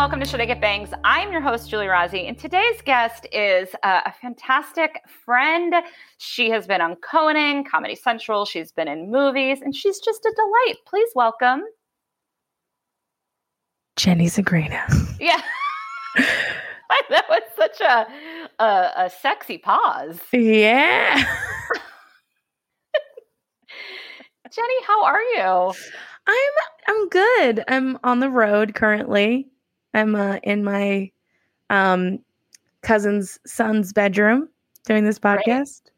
welcome to Should I Get Bangs? I'm your host, Giulia Rozzi, and today's guest is uh, a fantastic friend. She has been on Conan, Comedy Central, she's been in movies, and she's just a delight. Please welcome Jenny Zigrino. Yeah. that was such a, a, a sexy pause. Yeah. Jenny, how are you? I'm I'm good. I'm on the road currently. I'm uh, in my um, cousin's son's bedroom doing this podcast. Right.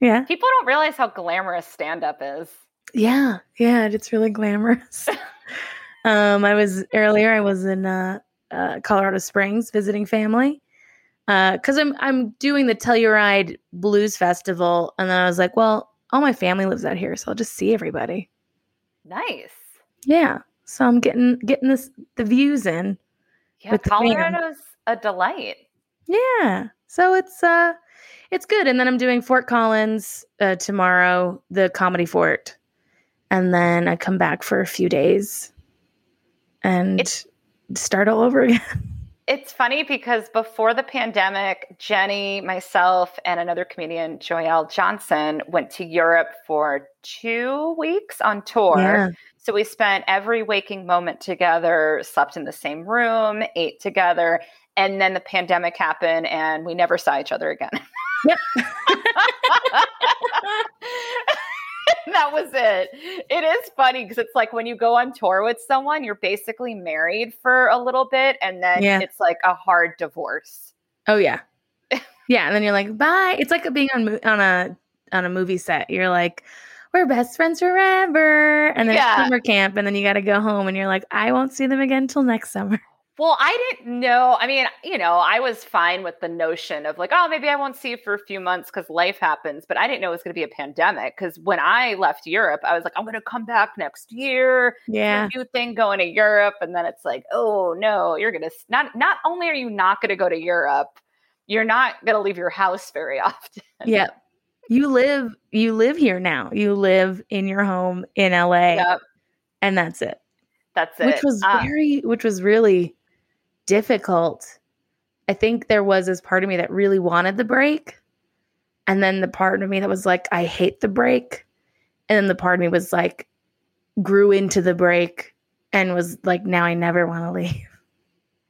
Yeah. People don't realize how glamorous stand up is. Yeah. Yeah, it's really glamorous. um I was earlier I was in uh, uh Colorado Springs visiting family. Uh cuz I'm I'm doing the Telluride Blues Festival and then I was like, well, all my family lives out here, so I'll just see everybody. Nice. Yeah. So I'm getting getting this the views in. Yeah, Colorado's a delight. Yeah. So it's uh it's good. And then I'm doing Fort Collins uh, tomorrow, the comedy fort. And then I come back for a few days and it's, start all over again. It's funny because before the pandemic, Jenny, myself, and another comedian, Joelle Johnson, went to Europe for two weeks on tour. Yeah. So we spent every waking moment together, slept in the same room, ate together, and then the pandemic happened and we never saw each other again. Yep. that was it. It is funny because it's like when you go on tour with someone, you're basically married for a little bit and then yeah. it's like a hard divorce. Oh yeah. Yeah, and then you're like, "Bye." It's like being on on a on a movie set. You're like, we're best friends forever. And then yeah. summer camp, and then you got to go home, and you're like, I won't see them again till next summer. Well, I didn't know. I mean, you know, I was fine with the notion of like, oh, maybe I won't see you for a few months because life happens. But I didn't know it was going to be a pandemic. Because when I left Europe, I was like, I'm going to come back next year. Yeah, new thing going to Europe, and then it's like, oh no, you're going to not. Not only are you not going to go to Europe, you're not going to leave your house very often. Yeah, you live you live here now. You live in your home in LA. Yep. And that's it. That's it. Which was uh, very which was really difficult. I think there was this part of me that really wanted the break. And then the part of me that was like, I hate the break. And then the part of me was like, grew into the break and was like, now I never want to leave.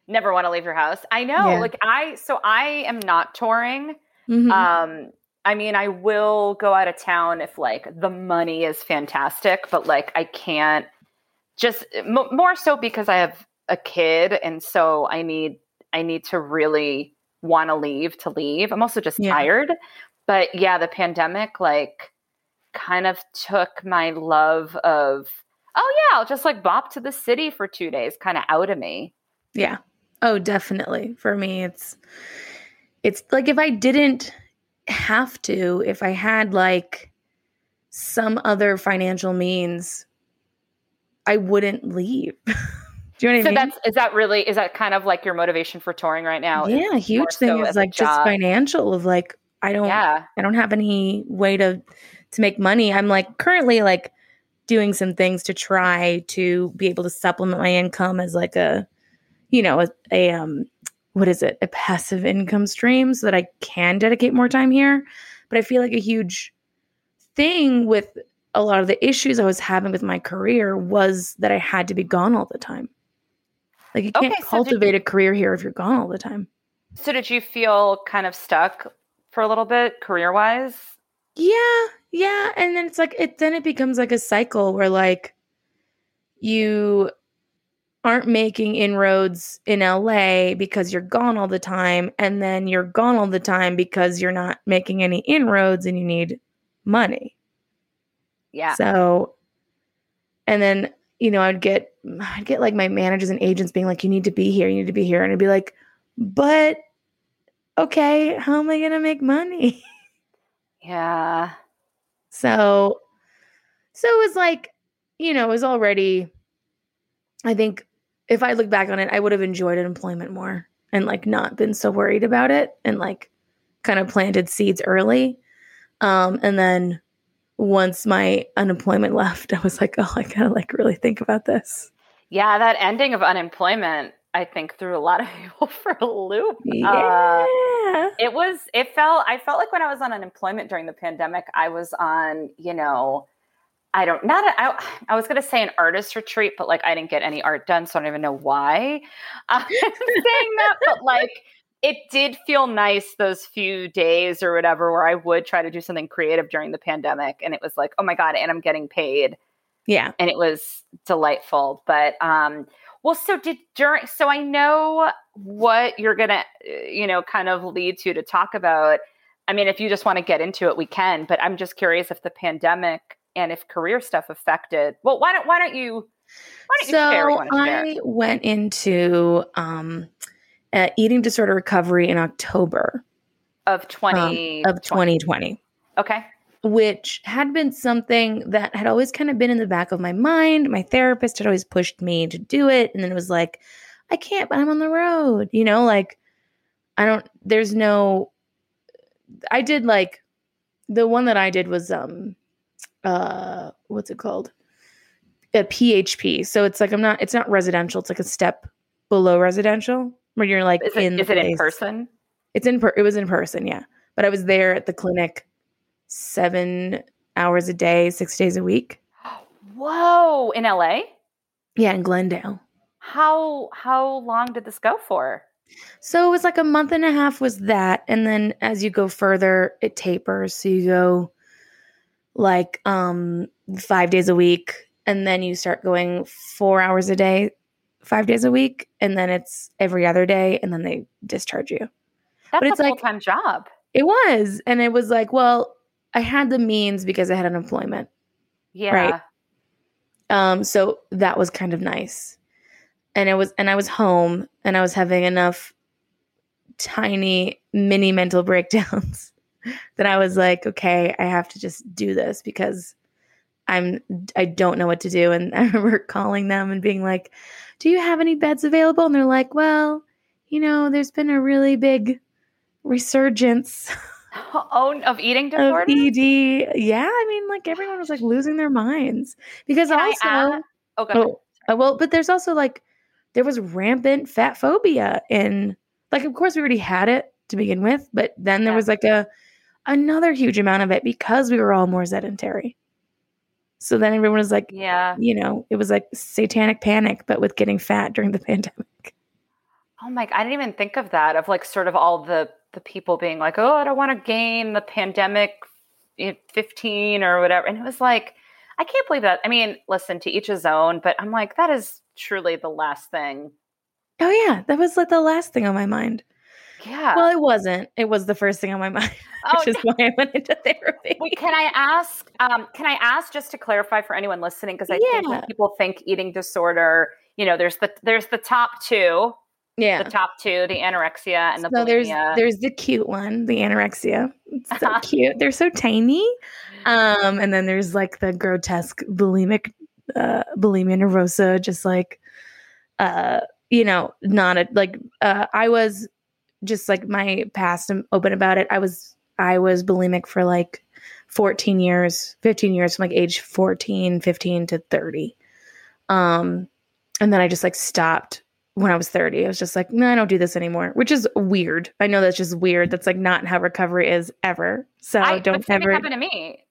Never want to leave your house. I know. Yeah. Like I so I am not touring. Mm-hmm. Um I mean, I will go out of town if like the money is fantastic, but like I can't just eh, m- more so because I have a kid and so I need I need to really want to leave to leave. I'm also just yeah. tired. But yeah, the pandemic like kind of took my love of oh yeah, I'll just like bop to the city for 2 days kind of out of me. Yeah. Oh, definitely. For me it's it's like if I didn't have to if I had like some other financial means, I wouldn't leave. Do you know what so I mean? that's is that really is that kind of like your motivation for touring right now? Yeah, huge thing so is like just financial of like I don't yeah. I don't have any way to to make money. I'm like currently like doing some things to try to be able to supplement my income as like a you know a, a um what is it, a passive income stream so that I can dedicate more time here. But I feel like a huge thing with a lot of the issues I was having with my career was that I had to be gone all the time. Like you can't okay, so cultivate you, a career here if you're gone all the time. So did you feel kind of stuck for a little bit career wise? Yeah, yeah. And then it's like it then it becomes like a cycle where like you aren't making inroads in LA because you're gone all the time and then you're gone all the time because you're not making any inroads and you need money. Yeah. So and then you know I'd get I'd get like my managers and agents being like you need to be here, you need to be here and I'd be like but okay, how am I going to make money? Yeah. So so it was like you know, it was already I think if I look back on it, I would have enjoyed employment more and like not been so worried about it and like kind of planted seeds early. Um, and then once my unemployment left, I was like, oh, I gotta like really think about this. Yeah, that ending of unemployment I think threw a lot of people for a loop. Uh, yeah. Uh, it was, it felt, I felt like when I was on unemployment during the pandemic, I was on, you know, I don't, not, a, I, I was going to say an artist retreat, but like I didn't get any art done. So I don't even know why I'm saying that, but like, it did feel nice those few days or whatever where I would try to do something creative during the pandemic. And it was like, oh my God, and I'm getting paid. Yeah. And it was delightful. But um, well, so did during so I know what you're gonna, you know, kind of lead to to talk about. I mean, if you just want to get into it, we can. But I'm just curious if the pandemic and if career stuff affected. Well, why don't why don't you? Why don't so you share? I went into um, uh, eating disorder recovery in October of 20 um, of 2020. Okay which had been something that had always kind of been in the back of my mind. My therapist had always pushed me to do it. And then it was like, I can't, but I'm on the road, you know, like I don't, there's no, I did like the one that I did was, um, uh, what's it called? A PHP. So it's like, I'm not, it's not residential. It's like a step below residential where you're like is it, in, is it in person? It's in, per- it was in person. Yeah. But I was there at the clinic seven hours a day, six days a week. Whoa, in LA? Yeah, in Glendale. How how long did this go for? So it was like a month and a half was that and then as you go further it tapers so you go like um 5 days a week and then you start going 4 hours a day 5 days a week and then it's every other day and then they discharge you. That's but it's a full-time like, job. It was and it was like well I had the means because I had unemployment. Yeah. Right. Um, so that was kind of nice. And it was and I was home and I was having enough tiny mini mental breakdowns that I was like, okay, I have to just do this because I'm I don't know what to do. And I remember calling them and being like, Do you have any beds available? And they're like, Well, you know, there's been a really big resurgence Oh, of eating disorder? Of ED. Yeah, I mean, like everyone was like losing their minds because Can also. Oh, go oh, uh, well, but there's also like there was rampant fat phobia in like of course we already had it to begin with, but then there yeah. was like a another huge amount of it because we were all more sedentary. So then everyone was like, yeah, you know, it was like satanic panic, but with getting fat during the pandemic. Oh my! I didn't even think of that. Of like sort of all the the people being like, "Oh, I don't want to gain the pandemic 15 or whatever," and it was like, I can't believe that. I mean, listen to each his own, but I'm like, that is truly the last thing. Oh yeah, that was like the last thing on my mind. Yeah. Well, it wasn't. It was the first thing on my mind, oh, which is why I went into therapy. Wait, can I ask? Um, can I ask just to clarify for anyone listening? Because I yeah. think people think eating disorder. You know, there's the there's the top two, yeah. The top two, the anorexia and the so bulimia. There's, there's the cute one, the anorexia. It's so cute. They're so tiny. Um, and then there's like the grotesque bulimic, uh, bulimia nervosa, just like, uh, you know, not a, like, uh, I was just like my past, I'm open about it. I was, I was bulimic for like 14 years, 15 years from like age 14, 15 to 30. Um, and then I just like stopped when I was 30. I was just like, no, I don't do this anymore, which is weird. I know that's just weird. That's like not how recovery is ever. So I, don't ever. happen to me.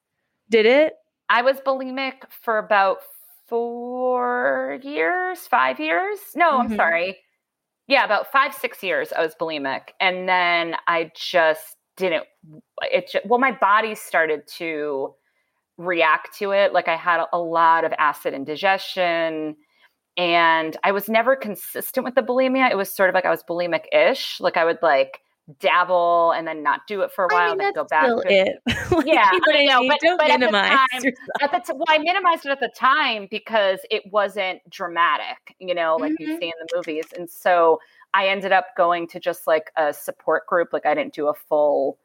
Did it? I was bulimic for about four years, five years. No, mm-hmm. I'm sorry. Yeah, about five, six years I was bulimic. And then I just didn't, it just, well, my body started to react to it. Like I had a lot of acid indigestion and I was never consistent with the bulimia. It was sort of like I was bulimic ish. Like I would like dabble and then not do it for a while, I mean, then go back. Still it. like, yeah, I know, but, Don't but minimize at the time, at the t- well, I minimized it at the time because it wasn't dramatic, you know, like mm-hmm. you see in the movies, and so I ended up going to just like a support group. Like I didn't do a full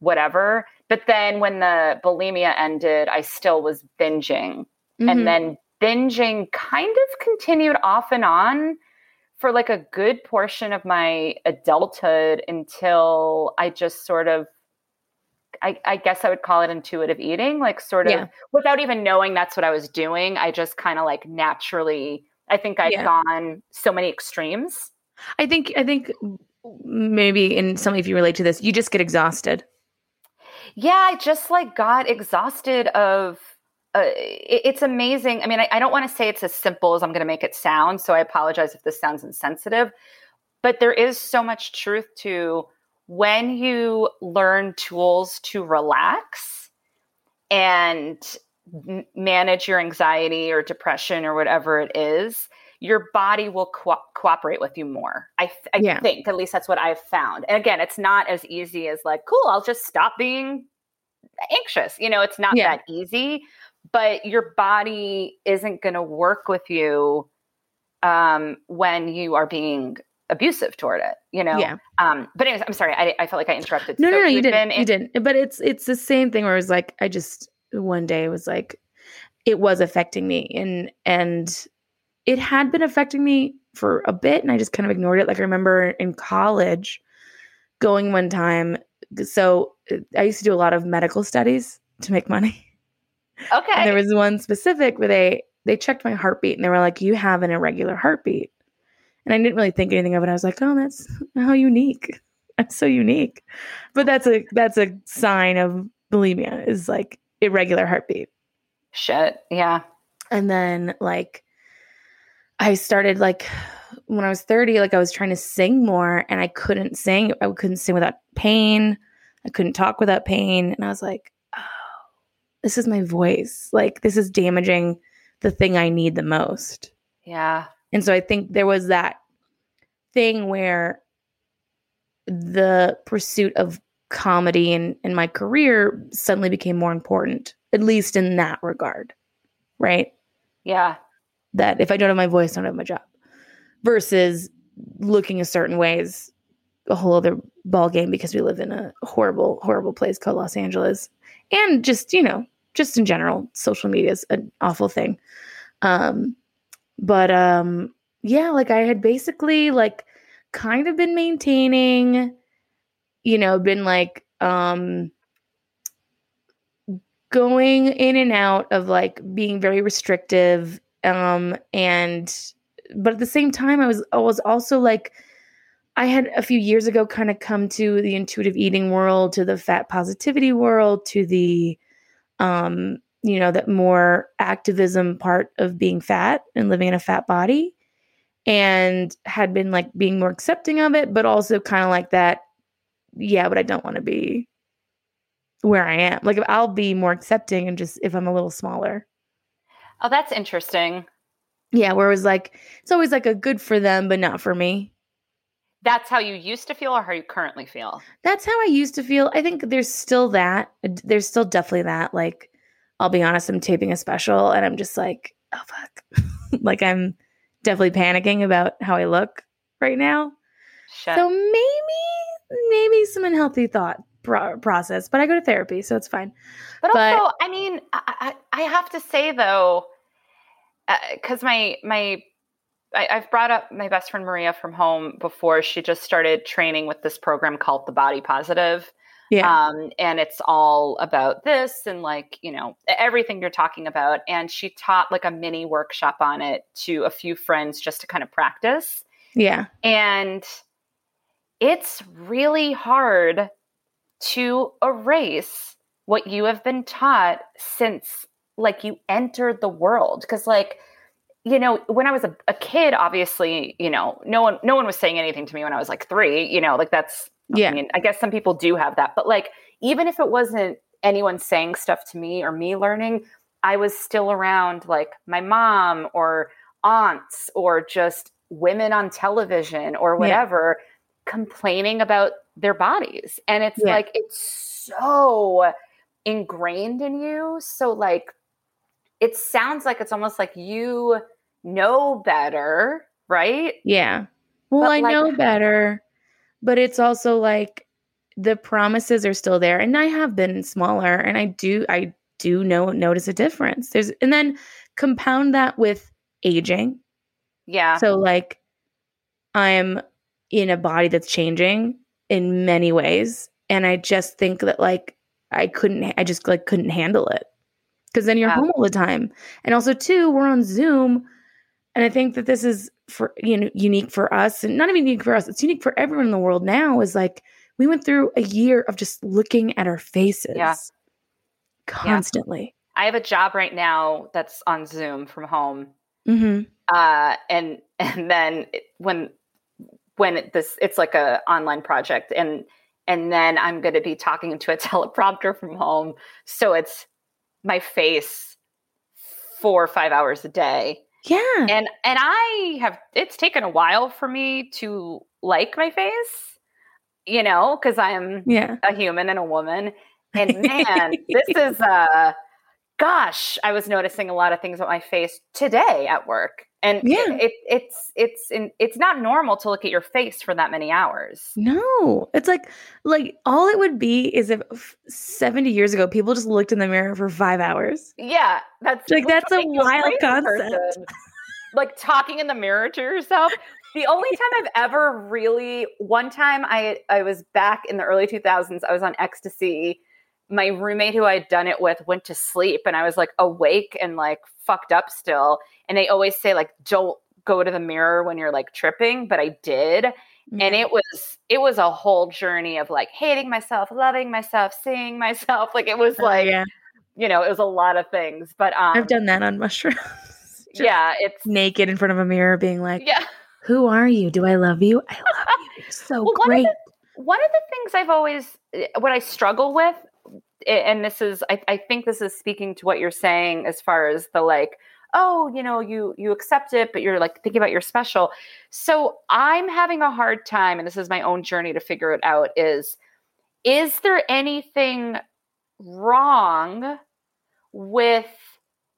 whatever, but then when the bulimia ended, I still was binging, mm-hmm. and then binging kind of continued off and on for like a good portion of my adulthood until I just sort of I, I, guess I would call it intuitive eating, like sort of yeah. without even knowing that's what I was doing. I just kind of like naturally, I think I've yeah. gone so many extremes I think I think maybe in some if you relate to this, you just get exhausted. Yeah, I just like got exhausted of uh, it, it's amazing. I mean, I, I don't want to say it's as simple as I'm going to make it sound, so I apologize if this sounds insensitive, but there is so much truth to when you learn tools to relax and manage your anxiety or depression or whatever it is, your body will co- cooperate with you more. I, th- I yeah. think, at least that's what I've found. And again, it's not as easy as like, cool, I'll just stop being anxious. You know, it's not yeah. that easy, but your body isn't going to work with you um, when you are being abusive toward it, you know? Yeah. Um, but anyways, I'm sorry. I, I felt like I interrupted. No, so no, no, you didn't. In- you didn't. But it's, it's the same thing where it was like, I just, one day was like, it was affecting me and, and it had been affecting me for a bit and I just kind of ignored it. Like I remember in college going one time. So I used to do a lot of medical studies to make money. Okay. And there was one specific where they they checked my heartbeat and they were like, "You have an irregular heartbeat." And I didn't really think anything of it. I was like, "Oh, that's how unique. That's so unique." But that's a that's a sign of bulimia is like irregular heartbeat. Shit. Yeah. And then like I started like when I was 30, like I was trying to sing more and I couldn't sing. I couldn't sing without pain. I couldn't talk without pain. And I was like, this is my voice. Like this is damaging the thing I need the most. Yeah. And so I think there was that thing where the pursuit of comedy and, and my career suddenly became more important, at least in that regard. Right. Yeah. That if I don't have my voice, I don't have my job. Versus looking a certain way is a whole other ball game because we live in a horrible, horrible place called Los Angeles and just you know just in general social media is an awful thing. Um but um yeah like i had basically like kind of been maintaining you know been like um going in and out of like being very restrictive um and but at the same time i was i was also like I had a few years ago kind of come to the intuitive eating world, to the fat positivity world, to the um, you know, that more activism part of being fat and living in a fat body and had been like being more accepting of it, but also kind of like that, yeah, but I don't want to be where I am. Like I'll be more accepting and just if I'm a little smaller. Oh, that's interesting. Yeah, where it was like it's always like a good for them, but not for me that's how you used to feel or how you currently feel? That's how I used to feel. I think there's still that. There's still definitely that. Like, I'll be honest, I'm taping a special and I'm just like, oh, fuck. like, I'm definitely panicking about how I look right now. Shit. So maybe, maybe some unhealthy thought process, but I go to therapy, so it's fine. But, but also, I mean, I, I, I have to say though, because uh, my my I, have brought up my best friend Maria from home before. She just started training with this program called the Body Positive. Yeah. Um, and it's all about this and like, you know, everything you're talking about. And she taught like a mini workshop on it to a few friends just to kind of practice. Yeah. And it's really hard to erase what you have been taught since like you entered the world. Cause like, you know, when I was a, a, kid, obviously, you know, no one no one was saying anything to me when I was like three. You know, like that's yeah. I mean, I guess some people do have that, but like even if it wasn't anyone saying stuff to me or me learning, I was still around like my mom or aunts or just women on television or whatever yeah. complaining about their bodies. And it's yeah. like it's so ingrained in you. So like it sounds like it's almost like you know better, right? Yeah. Well, but I like, know better, but it's also like the promises are still there and I have been smaller and I do I do know notice a difference. There's and then compound that with aging. Yeah. So like I'm in a body that's changing in many ways and I just think that like I couldn't I just like couldn't handle it because then you're yeah. home all the time. And also, too, we're on Zoom. And I think that this is for you know unique for us and not even unique for us. It's unique for everyone in the world now is like we went through a year of just looking at our faces yeah. constantly. Yeah. I have a job right now that's on Zoom from home. Mm-hmm. Uh, and and then when when this it's like a online project and and then I'm going to be talking to a teleprompter from home. So it's my face four or five hours a day. Yeah. And and I have it's taken a while for me to like my face, you know, because I'm yeah. a human and a woman. And man, this is uh gosh, I was noticing a lot of things about my face today at work and yeah. it, it, it's it's in, it's not normal to look at your face for that many hours. No it's like like all it would be is if 70 years ago people just looked in the mirror for five hours. Yeah that's like that's a wild concept. like talking in the mirror to yourself. The only time i've ever really one time i i was back in the early 2000s i was on ecstasy my roommate who I'd done it with went to sleep and I was like awake and like fucked up still. And they always say like don't go to the mirror when you're like tripping, but I did. Mm-hmm. And it was it was a whole journey of like hating myself, loving myself, seeing myself. Like it was oh, like yeah. you know, it was a lot of things. But um I've done that on mushrooms. yeah, it's naked in front of a mirror being like, Yeah. Who are you? Do I love you? I love you. You're so well, great. One of, the, one of the things I've always eh, what I struggle with and this is I, I think this is speaking to what you're saying as far as the like oh you know you you accept it but you're like thinking about your special so i'm having a hard time and this is my own journey to figure it out is is there anything wrong with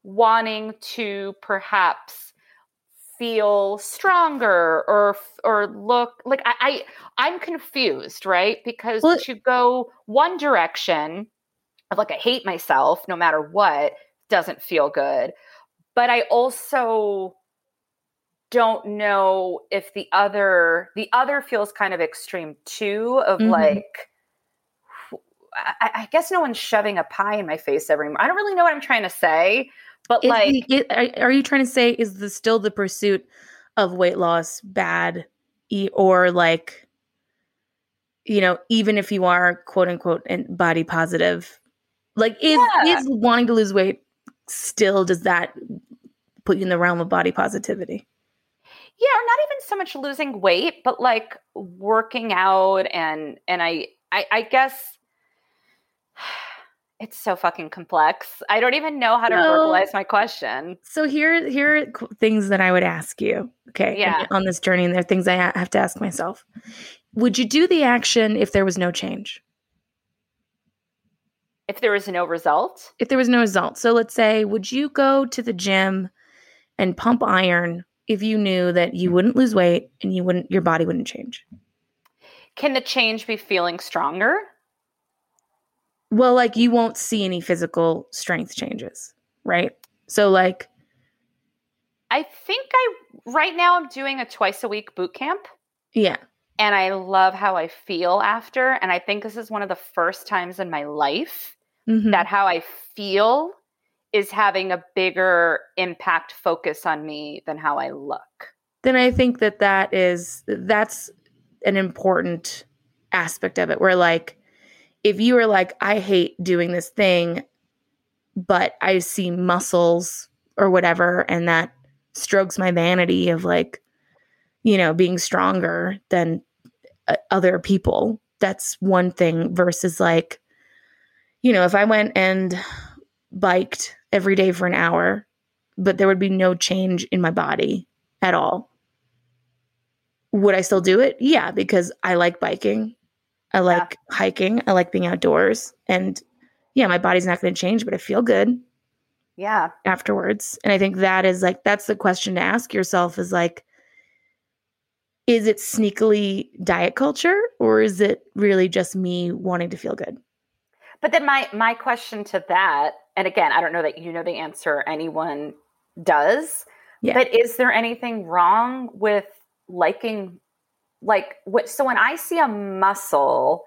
wanting to perhaps feel stronger or or look like I, I am confused, right? Because well, to go one direction of like I hate myself no matter what doesn't feel good. But I also don't know if the other the other feels kind of extreme too of mm-hmm. like I, I, guess no one's shoving a pie in my face every I don't really know what I'm trying to say. But is like, the, it, are you trying to say is the still the pursuit of weight loss bad, or like, you know, even if you are quote unquote body positive, like is yeah. is wanting to lose weight still does that put you in the realm of body positivity? Yeah, or not even so much losing weight, but like working out and and I I, I guess it's so fucking complex. I don't even know how to verbalize my question. So here, here are things that I would ask you. Okay, yeah. on this journey, and there are things I have to ask myself. Would you do the action if there was no change? If there was no result? If there was no result. So let's say, would you go to the gym and pump iron if you knew that you wouldn't lose weight and you wouldn't, your body wouldn't change? Can the change be feeling stronger? Well, like you won't see any physical strength changes, right? So like I think I right now I'm doing a twice a week boot camp. Yeah. And I love how I feel after and I think this is one of the first times in my life mm-hmm. that how I feel is having a bigger impact focus on me than how I look. Then I think that that is that's an important aspect of it where like if you are like, I hate doing this thing, but I see muscles or whatever, and that strokes my vanity of like, you know, being stronger than uh, other people. That's one thing versus like, you know, if I went and biked every day for an hour, but there would be no change in my body at all. Would I still do it? Yeah, because I like biking I like yeah. hiking. I like being outdoors. And yeah, my body's not going to change, but I feel good. Yeah. Afterwards. And I think that is like, that's the question to ask yourself is like, is it sneakily diet culture or is it really just me wanting to feel good? But then my my question to that, and again, I don't know that you know the answer anyone does, yeah. but is there anything wrong with liking like what so when i see a muscle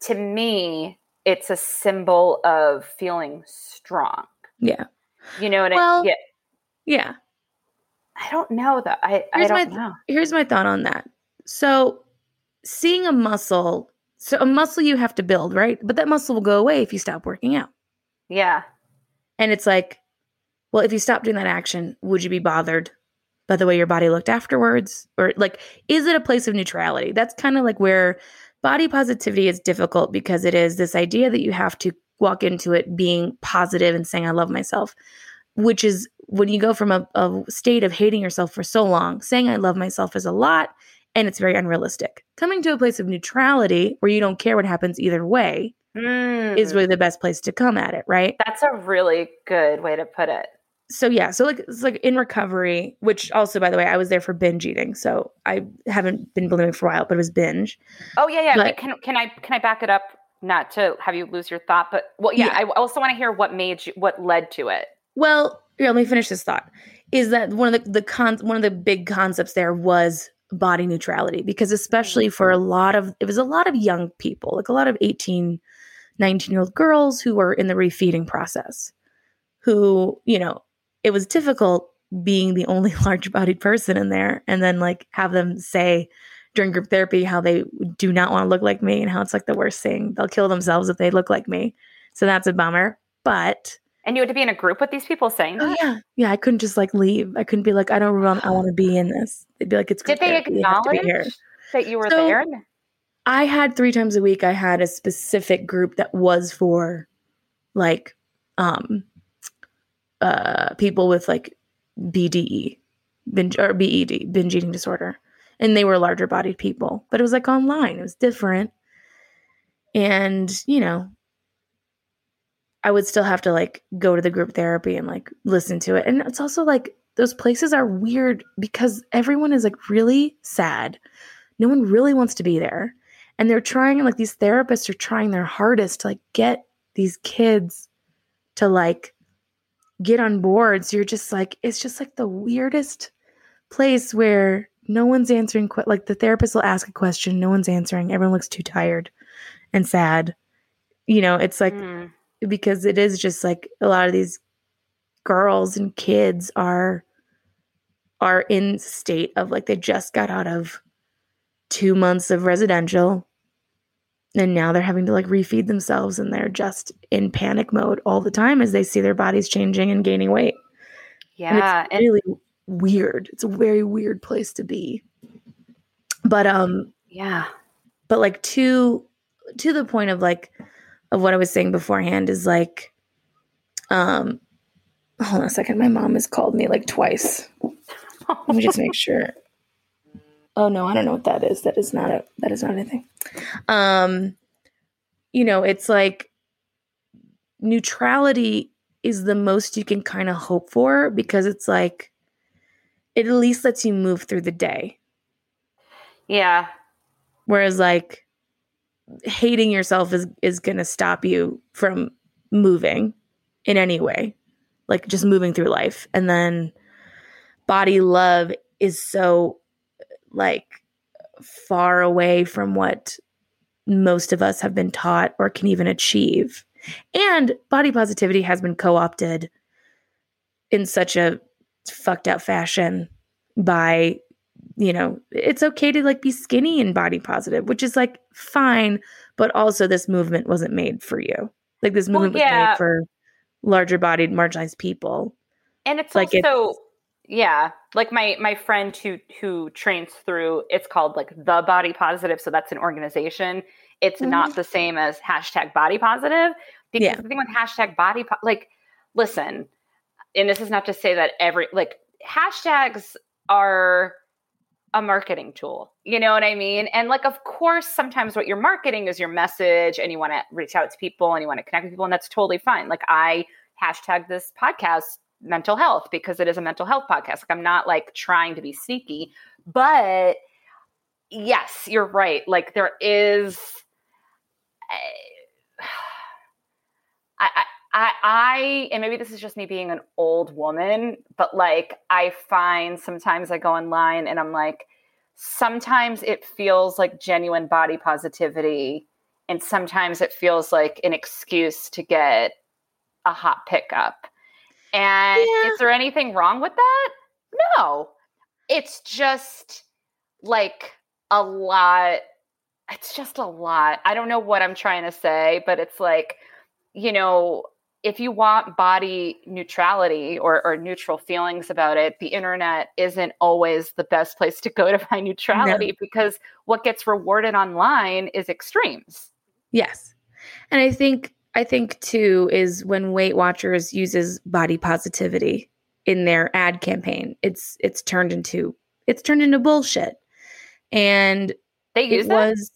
to me it's a symbol of feeling strong yeah you know what well, I, yeah yeah I don't know though. I, here's I don't my, know. Here's my thought on that. So seeing a muscle, so a muscle you have to build, right? But that muscle will go away if you stop working out. Yeah. And it's like, well, if you stop doing that action, would you be bothered by the way your body looked afterwards? Or like, is it a place of neutrality? That's kind of like where body positivity is difficult because it is this idea that you have to walk into it being positive and saying, I love myself, which is when you go from a, a state of hating yourself for so long, saying, I love myself is a lot and it's very unrealistic. Coming to a place of neutrality where you don't care what happens either way mm. is really the best place to come at it, right? That's a really good way to put it so yeah, so like it's like in recovery, which also by the way, I was there for binge eating, so I haven't been bulimic for a while, but it was binge. Oh yeah, yeah. But, can can I can I back it up? Not to have you lose your thought, but well, yeah. yeah. I also want to hear what made you, what led to it. Well, yeah, let me finish this thought. Is that one of the the con one of the big concepts there was body neutrality because especially mm. for a lot of it was a lot of young people, like a lot of 18, 19 year old girls who were in the refeeding process who, you know, it was difficult being the only large bodied person in there and then like have them say during group therapy how they do not want to look like me and how it's like the worst thing. They'll kill themselves if they look like me. So that's a bummer. But and you had to be in a group with these people saying oh, yeah. Yeah. I couldn't just like leave. I couldn't be like, I don't want I want to be in this. They'd be like, it's good. Did they therapy. acknowledge you that you were so, there? I had three times a week, I had a specific group that was for like um uh, people with like BDE, binge or BED, binge eating disorder, and they were larger bodied people, but it was like online. It was different, and you know, I would still have to like go to the group therapy and like listen to it, and it's also like those places are weird because everyone is like really sad. No one really wants to be there. And they're trying, like, these therapists are trying their hardest to like get these kids to like get on board. So you're just like, it's just like the weirdest place where no one's answering. Que- like the therapist will ask a question, no one's answering. Everyone looks too tired and sad. You know, it's like mm. Because it is just like a lot of these girls and kids are are in state of like they just got out of two months of residential and now they're having to like refeed themselves and they're just in panic mode all the time as they see their bodies changing and gaining weight. Yeah. And it's really and- weird. It's a very weird place to be. But um yeah. But like to to the point of like of what I was saying beforehand is like um hold on a second. My mom has called me like twice. Let me just make sure. Oh no, I don't know what that is. That is not a that is not anything. Um you know, it's like neutrality is the most you can kind of hope for because it's like it at least lets you move through the day. Yeah. Whereas like hating yourself is is going to stop you from moving in any way. Like just moving through life. And then body love is so like far away from what most of us have been taught or can even achieve. And body positivity has been co opted in such a fucked up fashion by, you know, it's okay to like be skinny and body positive, which is like fine, but also this movement wasn't made for you. Like this movement well, yeah. was made for larger bodied, marginalized people. And it's like also it's, yeah like my my friend who who trains through it's called like the body positive so that's an organization it's mm-hmm. not the same as hashtag body positive because yeah. the thing with hashtag body po- like listen and this is not to say that every like hashtags are a marketing tool you know what i mean and like of course sometimes what you're marketing is your message and you want to reach out to people and you want to connect with people and that's totally fine like i hashtag this podcast mental health because it is a mental health podcast. Like I'm not like trying to be sneaky, but yes, you're right. Like there is eh, I, I I, I, and maybe this is just me being an old woman, but like I find sometimes I go online and I'm like, sometimes it feels like genuine body positivity, and sometimes it feels like an excuse to get a hot pickup. And yeah. is there anything wrong with that? No. It's just like a lot. It's just a lot. I don't know what I'm trying to say, but it's like, you know, if you want body neutrality or, or, neutral feelings about it, the internet isn't always the best place to go to find neutrality no. because what gets rewarded online is extremes. Yes. And I think I think too is when Weight Watchers uses body positivity in their ad campaign, it's it's turned into it's turned into bullshit. And they use it was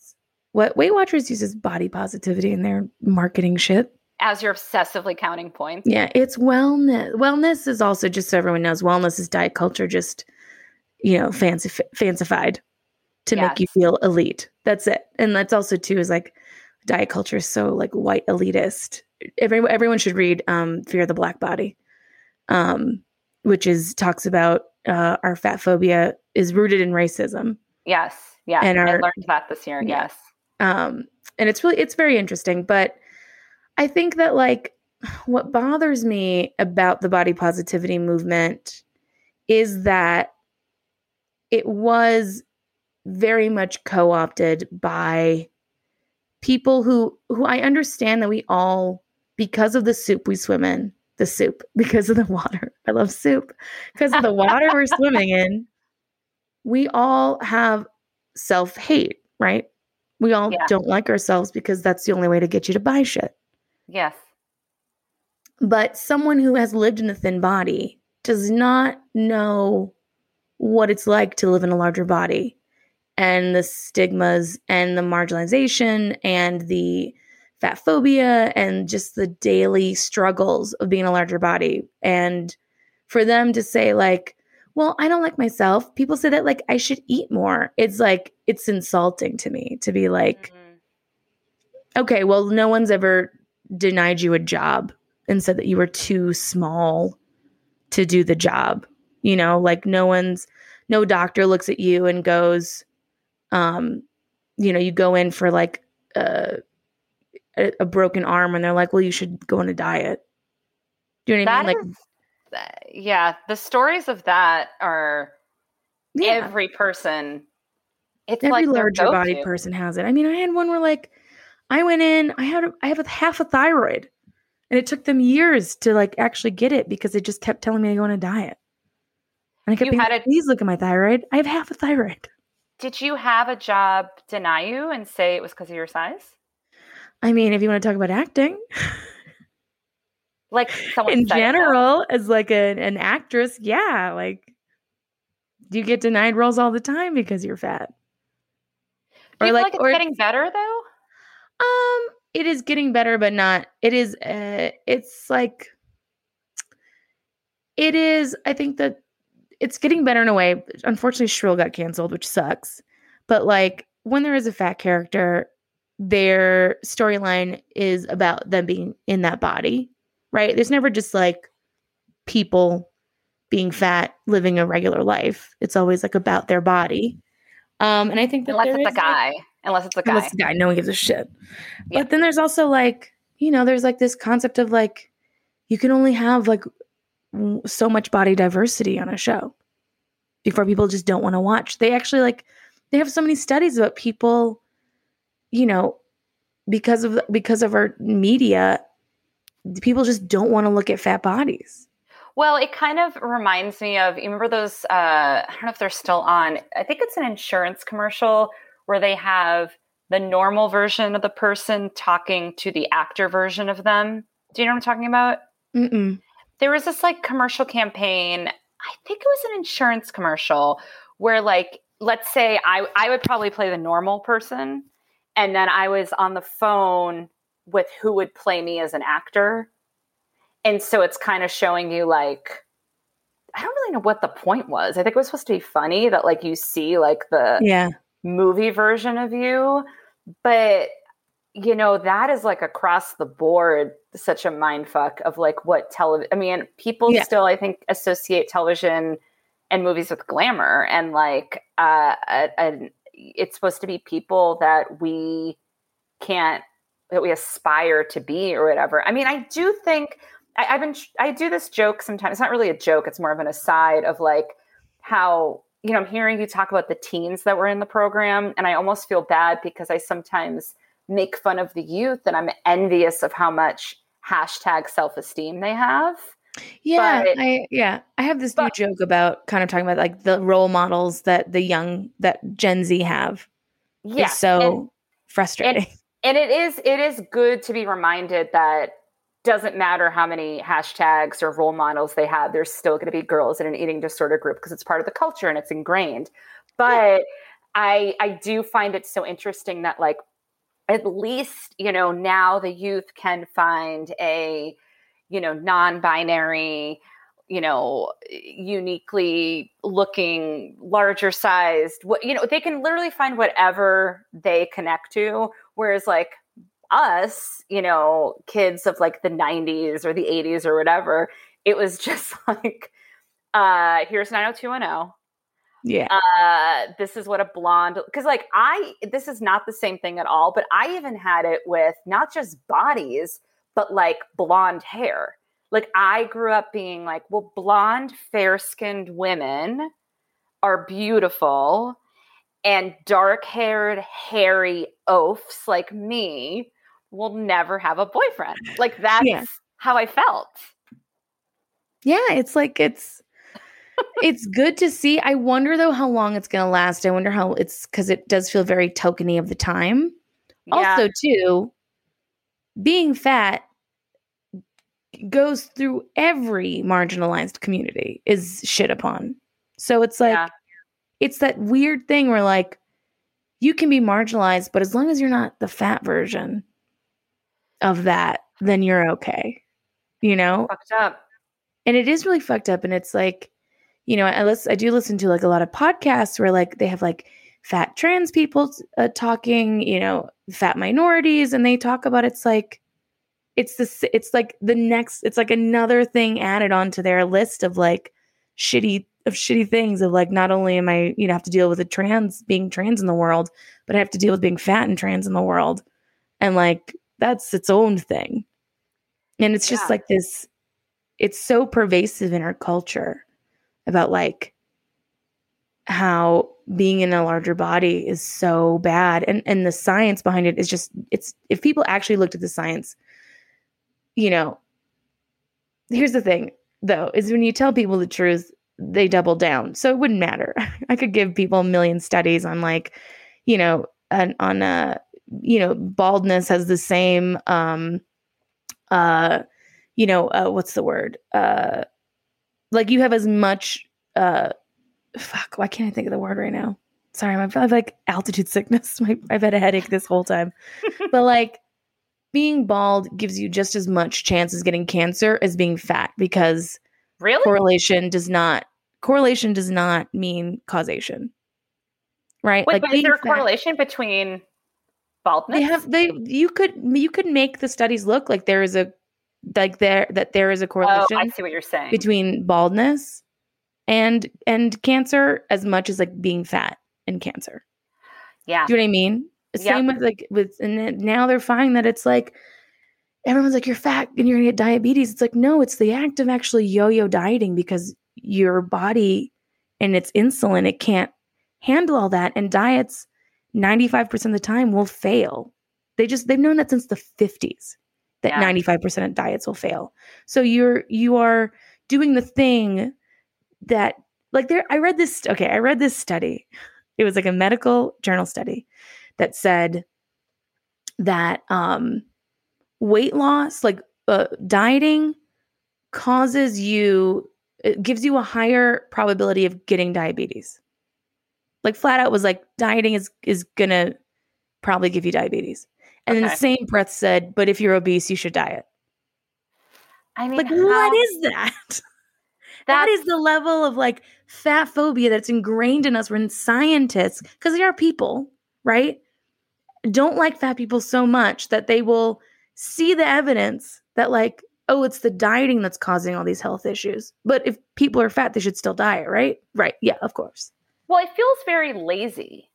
what Weight Watchers uses body positivity in their marketing shit as you're obsessively counting points. Yeah, it's wellness. Wellness is also just so everyone knows. Wellness is diet culture, just you know, fancy fancified to yes. make you feel elite. That's it, and that's also too is like diet culture is so like white elitist. Every, everyone should read um, Fear of the Black Body, um, which is talks about uh, our fat phobia is rooted in racism. Yes, yeah, and our, I learned that this year. Yeah. Yes, um, and it's really it's very interesting, but I think that like what bothers me about the body positivity movement is that it was very much co-opted by people who who I understand that we all because of the soup we swim in, the soup, because of the water. I love soup. Because of the water we're swimming in, we all have self-hate, right? We all yeah. don't like ourselves because that's the only way to get you to buy shit. Yes. But someone who has lived in a thin body does not know what it's like to live in a larger body and the stigmas and the marginalization and the fat phobia and just the daily struggles of being a larger body. And for them to say, like, well, I don't like myself. People say that, like, I should eat more. It's like, it's insulting to me to be like, mm-hmm. okay, well, no one's ever denied you a job and said that you were too small to do the job. You know, like no one's no doctor looks at you and goes, um, you know, you go in for like a, a, broken arm and they're like, well, you should go on a diet. Do you know what I mean? Like, yeah, the stories of that are yeah. every person. It's every like larger body person has it. I mean, I had one where like I went in, I had a, I have a half a thyroid. And it took them years to like actually get it because they just kept telling me to go on a diet. And I kept you being, a, please look at my thyroid. I have half a thyroid. Did you have a job deny you and say it was because of your size? I mean, if you want to talk about acting, like in general, as like a, an actress, yeah, like you get denied roles all the time because you're fat. Do or like, like it's or, getting better though? Um, it is getting better, but not. It is. Uh, it's like. It is. I think that it's getting better in a way. Unfortunately, Shrill got canceled, which sucks. But like when there is a fat character, their storyline is about them being in that body, right? There's never just like people being fat living a regular life. It's always like about their body. Um, and I think that unless it's a guy, like, unless it's a guy, unless it's a guy, no one gives a shit. Yeah. But then there's also like, you know, there's like this concept of like, you can only have like so much body diversity on a show before people just don't want to watch. They actually like they have so many studies about people, you know, because of because of our media, people just don't want to look at fat bodies. Well, it kind of reminds me of you remember those uh I don't know if they're still on. I think it's an insurance commercial where they have the normal version of the person talking to the actor version of them. Do you know what I'm talking about? Mm-mm there was this like commercial campaign. I think it was an insurance commercial where like let's say I I would probably play the normal person and then I was on the phone with who would play me as an actor. And so it's kind of showing you like I don't really know what the point was. I think it was supposed to be funny that like you see like the yeah movie version of you, but you know that is like across the board such a mind fuck of like what television i mean people yeah. still i think associate television and movies with glamour and like uh and it's supposed to be people that we can't that we aspire to be or whatever i mean i do think I, i've been i do this joke sometimes it's not really a joke it's more of an aside of like how you know, I'm hearing you talk about the teens that were in the program, and I almost feel bad because I sometimes make fun of the youth and I'm envious of how much hashtag self esteem they have. Yeah, but, I yeah, I have this but, new joke about kind of talking about like the role models that the young that Gen Z have. Yeah, so and, frustrating. And, and it is it is good to be reminded that doesn't matter how many hashtags or role models they have, there's still going to be girls in an eating disorder group because it's part of the culture and it's ingrained. But yeah. I I do find it so interesting that like at least, you know, now the youth can find a, you know, non-binary, you know, uniquely looking, larger sized, what you know, they can literally find whatever they connect to. Whereas like us, you know, kids of like the 90s or the 80s or whatever, it was just like, uh, here's 90210. Yeah. Uh, this is what a blonde, because like I, this is not the same thing at all, but I even had it with not just bodies, but like blonde hair. Like I grew up being like, well, blonde, fair skinned women are beautiful and dark haired, hairy oafs like me will never have a boyfriend. Like that's yeah. how I felt. Yeah, it's like it's it's good to see. I wonder though how long it's going to last. I wonder how it's cuz it does feel very tokeny of the time. Yeah. Also too being fat goes through every marginalized community is shit upon. So it's like yeah. it's that weird thing where like you can be marginalized but as long as you're not the fat version of that, then you're okay. You know? Fucked up. And it is really fucked up. And it's like, you know, I listen, I do listen to like a lot of podcasts where like they have like fat trans people uh, talking, you know, fat minorities, and they talk about it's like, it's this, it's like the next, it's like another thing added onto their list of like shitty of shitty things of like not only am I you know have to deal with a trans being trans in the world, but I have to deal with being fat and trans in the world, and like that's its own thing. And it's just yeah. like this, it's so pervasive in our culture about like how being in a larger body is so bad. And and the science behind it is just it's if people actually looked at the science, you know, here's the thing though, is when you tell people the truth, they double down. So it wouldn't matter. I could give people a million studies on like, you know, an, on a you know, baldness has the same, um, uh, you know, uh, what's the word? Uh, like you have as much, uh, fuck, why can't I think of the word right now? Sorry, i'm I've like altitude sickness. My, I've had a headache this whole time. but like being bald gives you just as much chance as getting cancer as being fat because really correlation does not correlation does not mean causation. Right? Wait, like but is there a correlation between baldness they have they you could you could make the studies look like there is a like there that there is a correlation oh, I see what you're saying between baldness and and cancer as much as like being fat and cancer. Yeah. Do you know what I mean? Same with like with and now they're finding that it's like everyone's like you're fat and you're gonna get diabetes. It's like no, it's the act of actually yo-yo dieting because your body and its insulin it can't handle all that and diets 95% of the time will fail. They just they've known that since the 50s that yeah. 95% of diets will fail. So you're you are doing the thing that like there I read this okay, I read this study. It was like a medical journal study that said that um weight loss like uh, dieting causes you it gives you a higher probability of getting diabetes like flat out was like dieting is is gonna probably give you diabetes. And okay. then the same breath said, but if you're obese, you should diet. I mean, like how, what is that? that is the level of like fat phobia that's ingrained in us when scientists, because they are people, right? Don't like fat people so much that they will see the evidence that like, oh, it's the dieting that's causing all these health issues. But if people are fat, they should still diet, right? Right. Yeah, of course. Well, it feels very lazy.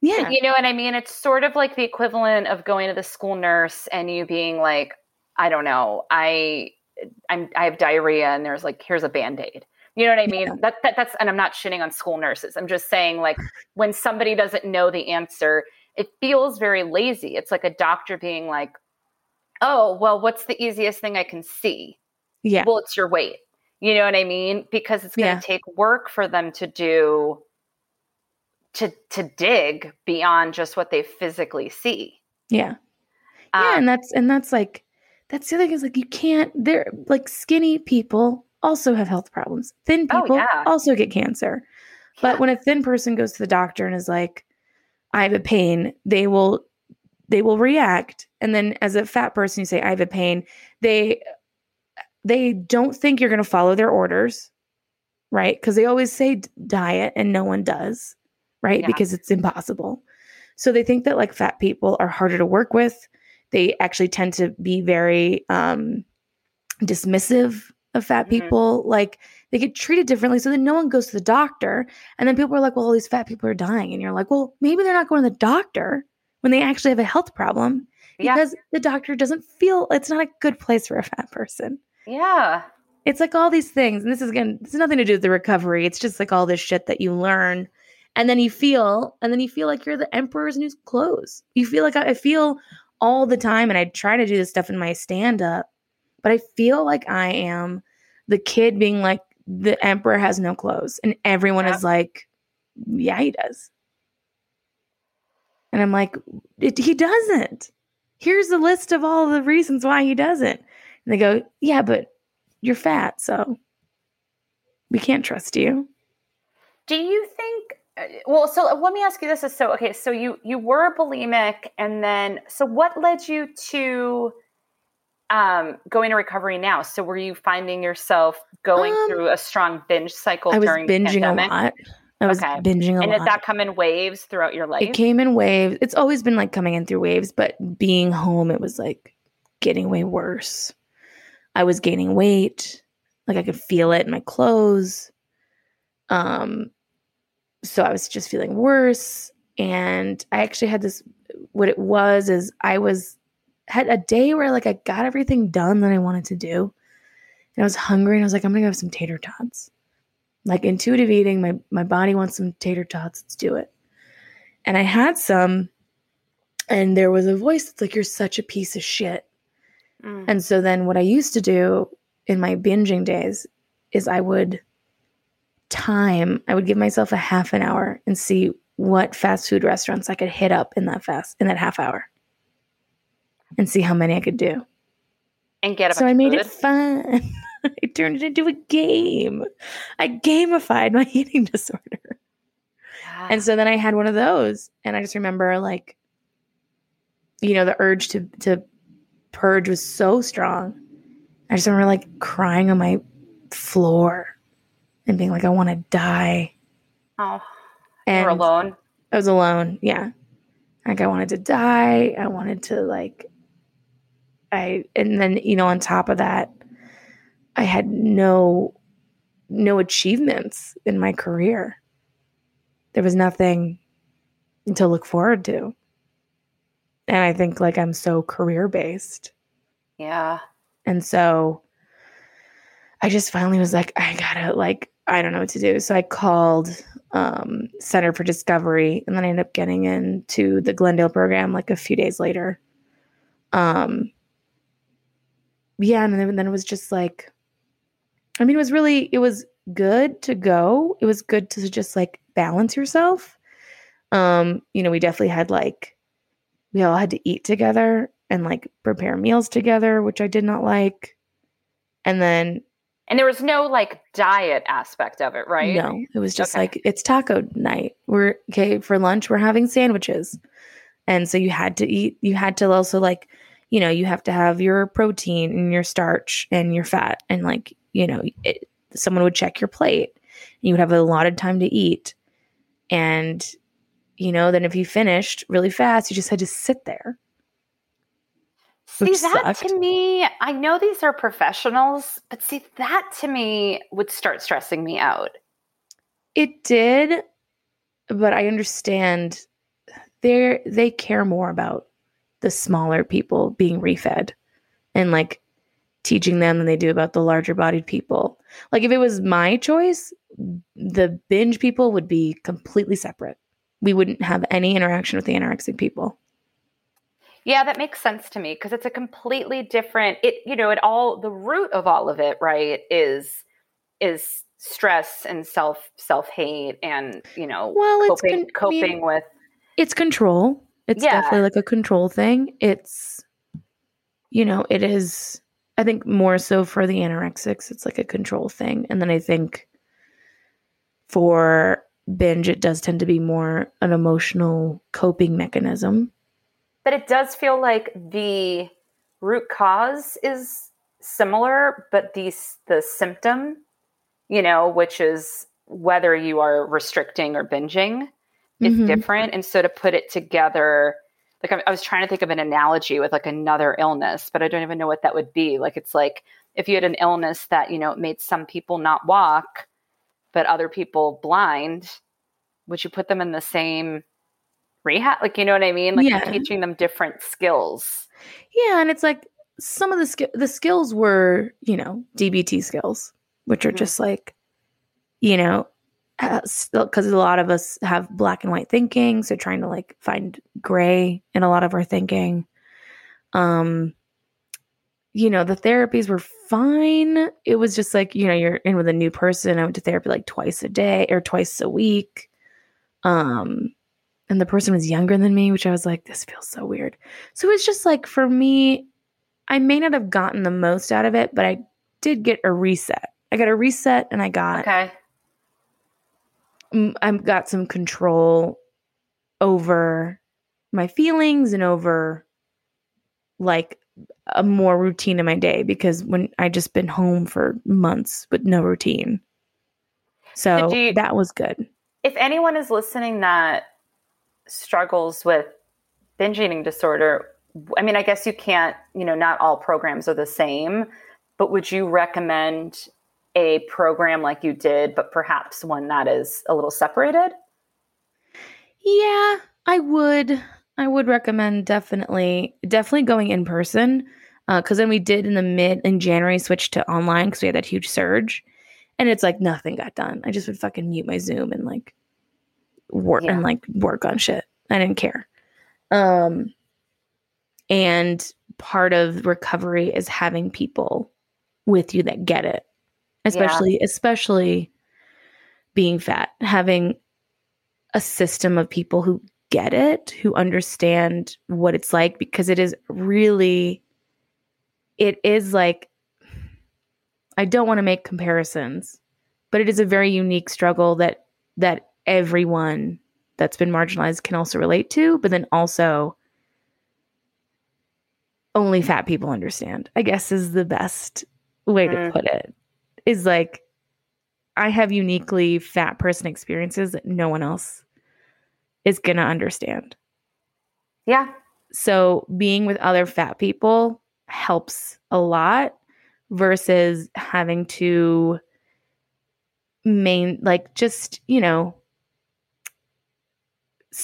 Yeah. You know what I mean? It's sort of like the equivalent of going to the school nurse and you being like, I don't know, I I'm I have diarrhea and there's like here's a band-aid. You know what I mean? Yeah. That, that that's and I'm not shitting on school nurses. I'm just saying like when somebody doesn't know the answer, it feels very lazy. It's like a doctor being like, "Oh, well, what's the easiest thing I can see?" Yeah. Well, it's your weight. You know what I mean? Because it's going to yeah. take work for them to do to to dig beyond just what they physically see. Yeah. Um, yeah, and that's and that's like that's the other thing is like you can't they're like skinny people also have health problems. Thin oh, people oh, yeah. also get cancer. But when a thin person goes to the doctor and is like, I have a pain, they will they will react. And then as a fat person, you say, I have a pain, they they don't think you're gonna follow their orders, right? Because they always say diet and no one does, right? Yeah. Because it's impossible. So they think that like fat people are harder to work with. They actually tend to be very um dismissive of fat mm-hmm. people. Like they get treated differently. So then no one goes to the doctor. And then people are like, well, all these fat people are dying. And you're like, well, maybe they're not going to the doctor when they actually have a health problem because yeah. the doctor doesn't feel it's not a good place for a fat person. Yeah. It's like all these things. And this is again, this has nothing to do with the recovery. It's just like all this shit that you learn. And then you feel, and then you feel like you're the emperor's new clothes. You feel like I, I feel all the time, and I try to do this stuff in my stand up but I feel like I am the kid being like, the emperor has no clothes. And everyone yeah. is like, yeah, he does. And I'm like, he doesn't. Here's the list of all the reasons why he doesn't. And they go, yeah, but you're fat. So we can't trust you. Do you think uh, well so let me ask you this is so okay so you you were bulimic and then so what led you to um, going to recovery now. So were you finding yourself going um, through a strong binge cycle I was during binging a lot. I was okay. binging a and lot. And did that come in waves throughout your life? It came in waves. It's always been like coming in through waves, but being home, it was like getting way worse. I was gaining weight. Like I could feel it in my clothes. Um, so I was just feeling worse. And I actually had this what it was is I was had a day where like I got everything done that I wanted to do. And I was hungry and I was like, I'm gonna have some tater tots. Like intuitive eating, my my body wants some tater tots. Let's do it. And I had some, and there was a voice that's like, You're such a piece of shit. Mm. And so then what I used to do in my binging days is I would time, I would give myself a half an hour and see what fast food restaurants I could hit up in that fast in that half hour and see how many I could do. And get so I made food. it fun. I turned it into a game. I gamified my eating disorder. Yeah. And so then I had one of those, and I just remember like, you know, the urge to to purge was so strong. I just remember like crying on my floor and being like, I want to die. Oh, and you're alone. I was alone. Yeah, like I wanted to die. I wanted to like I and then you know on top of that I had no no achievements in my career. There was nothing to look forward to. And I think like I'm so career based. Yeah. And so I just finally was like I got to like I don't know what to do. So I called um, Center for Discovery and then I ended up getting into the Glendale program like a few days later. Um, yeah, and then, then it was just like, I mean, it was really, it was good to go. It was good to just like balance yourself. Um, you know, we definitely had like, we all had to eat together and like prepare meals together, which I did not like. And then, and there was no like diet aspect of it, right? No, it was just okay. like it's taco night. We're okay for lunch. We're having sandwiches, and so you had to eat. You had to also like you know, you have to have your protein and your starch and your fat. And like, you know, it, someone would check your plate and you would have a lot of time to eat. And, you know, then if you finished really fast, you just had to sit there. See, that sucked. to me, I know these are professionals, but see, that to me would start stressing me out. It did, but I understand they they care more about the smaller people being refed and like teaching them than they do about the larger bodied people. Like if it was my choice, the binge people would be completely separate. We wouldn't have any interaction with the anorexic people. Yeah, that makes sense to me because it's a completely different it you know, it all the root of all of it, right, is is stress and self self-hate and, you know, well, coping, con- coping I mean, with it's control. It's yeah. definitely like a control thing. It's you know, it is I think more so for the anorexics, it's like a control thing. And then I think for binge, it does tend to be more an emotional coping mechanism. But it does feel like the root cause is similar, but the, the symptom, you know, which is whether you are restricting or binging, is mm-hmm. different. And so to put it together, like I, I was trying to think of an analogy with like another illness, but I don't even know what that would be. Like it's like if you had an illness that, you know, made some people not walk, but other people blind, would you put them in the same rehab? Like, you know what I mean? Like yeah. teaching them different skills. Yeah. And it's like some of the, sk- the skills were, you know, DBT skills, which are mm-hmm. just like, you know, because a lot of us have black and white thinking so trying to like find gray in a lot of our thinking um you know the therapies were fine. It was just like you know you're in with a new person. I went to therapy like twice a day or twice a week. Um and the person was younger than me which i was like this feels so weird. So it's just like for me i may not have gotten the most out of it but i did get a reset. I got a reset and i got okay. I've got some control over my feelings and over like a more routine in my day because when I just been home for months with no routine. So you, that was good. If anyone is listening that struggles with binge eating disorder, I mean, I guess you can't, you know, not all programs are the same, but would you recommend a program like you did, but perhaps one that is a little separated? Yeah, I would. I would recommend definitely, definitely going in person. Because uh, then we did in the mid in January switch to online because we had that huge surge, and it's like nothing got done. I just would fucking mute my Zoom and like work yeah. and like work on shit. I didn't care. Um, and part of recovery is having people with you that get it especially yeah. especially being fat having a system of people who get it who understand what it's like because it is really it is like I don't want to make comparisons but it is a very unique struggle that that everyone that's been marginalized can also relate to but then also only fat people understand i guess is the best way mm. to put it is like I have uniquely fat person experiences that no one else is going to understand. Yeah. So being with other fat people helps a lot versus having to main like just, you know,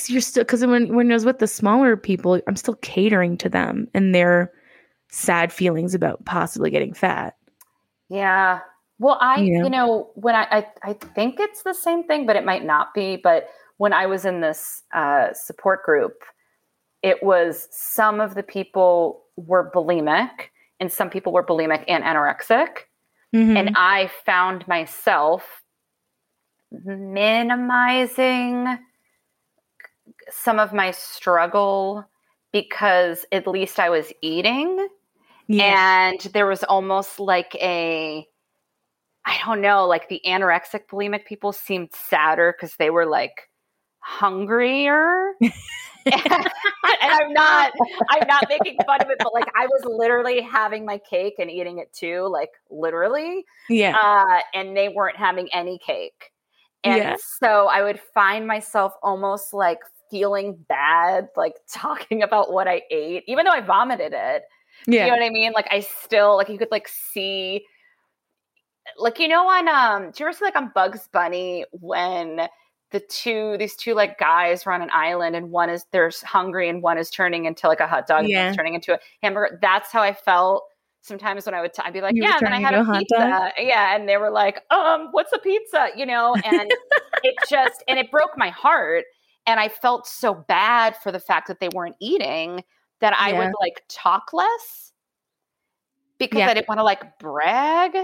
you're still because when when I was with the smaller people, I'm still catering to them and their sad feelings about possibly getting fat. Yeah. Well, I, you know, you know when I, I, I, think it's the same thing, but it might not be. But when I was in this uh, support group, it was some of the people were bulimic and some people were bulimic and anorexic. Mm-hmm. And I found myself minimizing some of my struggle because at least I was eating. Yeah. And there was almost like a, I don't know, like the anorexic bulimic people seemed sadder because they were like hungrier. and, I'm not I'm not making fun of it, but like I was literally having my cake and eating it too, like literally. Yeah. Uh, and they weren't having any cake. And yeah. so I would find myself almost like feeling bad, like talking about what I ate, even though I vomited it. Yeah. You know what I mean? Like I still like you could like see like you know on um do you ever see like on Bugs Bunny when the two these two like guys are on an island and one is they're hungry and one is turning into like a hot dog yeah. and turning into a hamburger. That's how I felt sometimes when I would, t- I'd be like, you yeah, and then I had a pizza. Dog? Yeah. And they were like, um, what's a pizza? You know, and it just, and it broke my heart. And I felt so bad for the fact that they weren't eating that I yeah. would like talk less because yeah. I didn't want to like brag.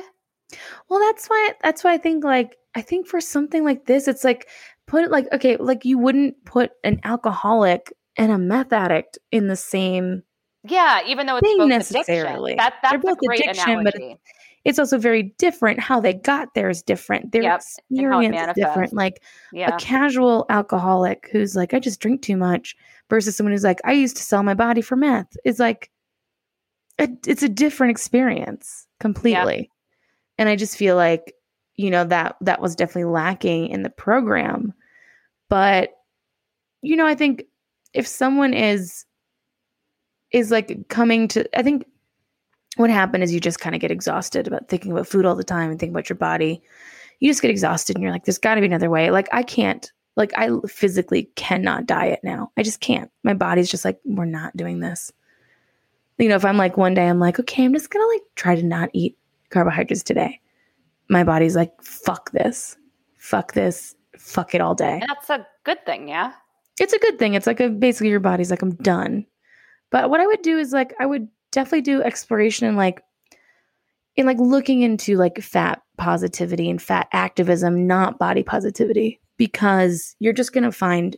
Well, that's why, that's why I think like, I think for something like this, it's like, put it like, okay, like you wouldn't put an alcoholic and a meth addict in the same yeah, even though it's both necessarily. Addiction. That, that's They're both a great addiction, analogy. but it's also very different. How they got there is different. Their yep. experience is different. Like yeah. a casual alcoholic who's like, I just drink too much versus someone who's like, I used to sell my body for meth. Is like, a, it's a different experience completely. Yep. And I just feel like, you know, that that was definitely lacking in the program. But, you know, I think if someone is is like coming to I think what happened is you just kind of get exhausted about thinking about food all the time and thinking about your body. You just get exhausted and you're like, there's got to be another way. Like, I can't, like, I physically cannot diet now. I just can't. My body's just like, we're not doing this. You know, if I'm like one day, I'm like, okay, I'm just to like try to not eat carbohydrates today. My body's like, fuck this, fuck this, fuck it all day. And that's a good thing, yeah. It's a good thing. It's like a basically your body's like, I'm done. But what I would do is like I would definitely do exploration and like in like looking into like fat positivity and fat activism, not body positivity, because you're just gonna find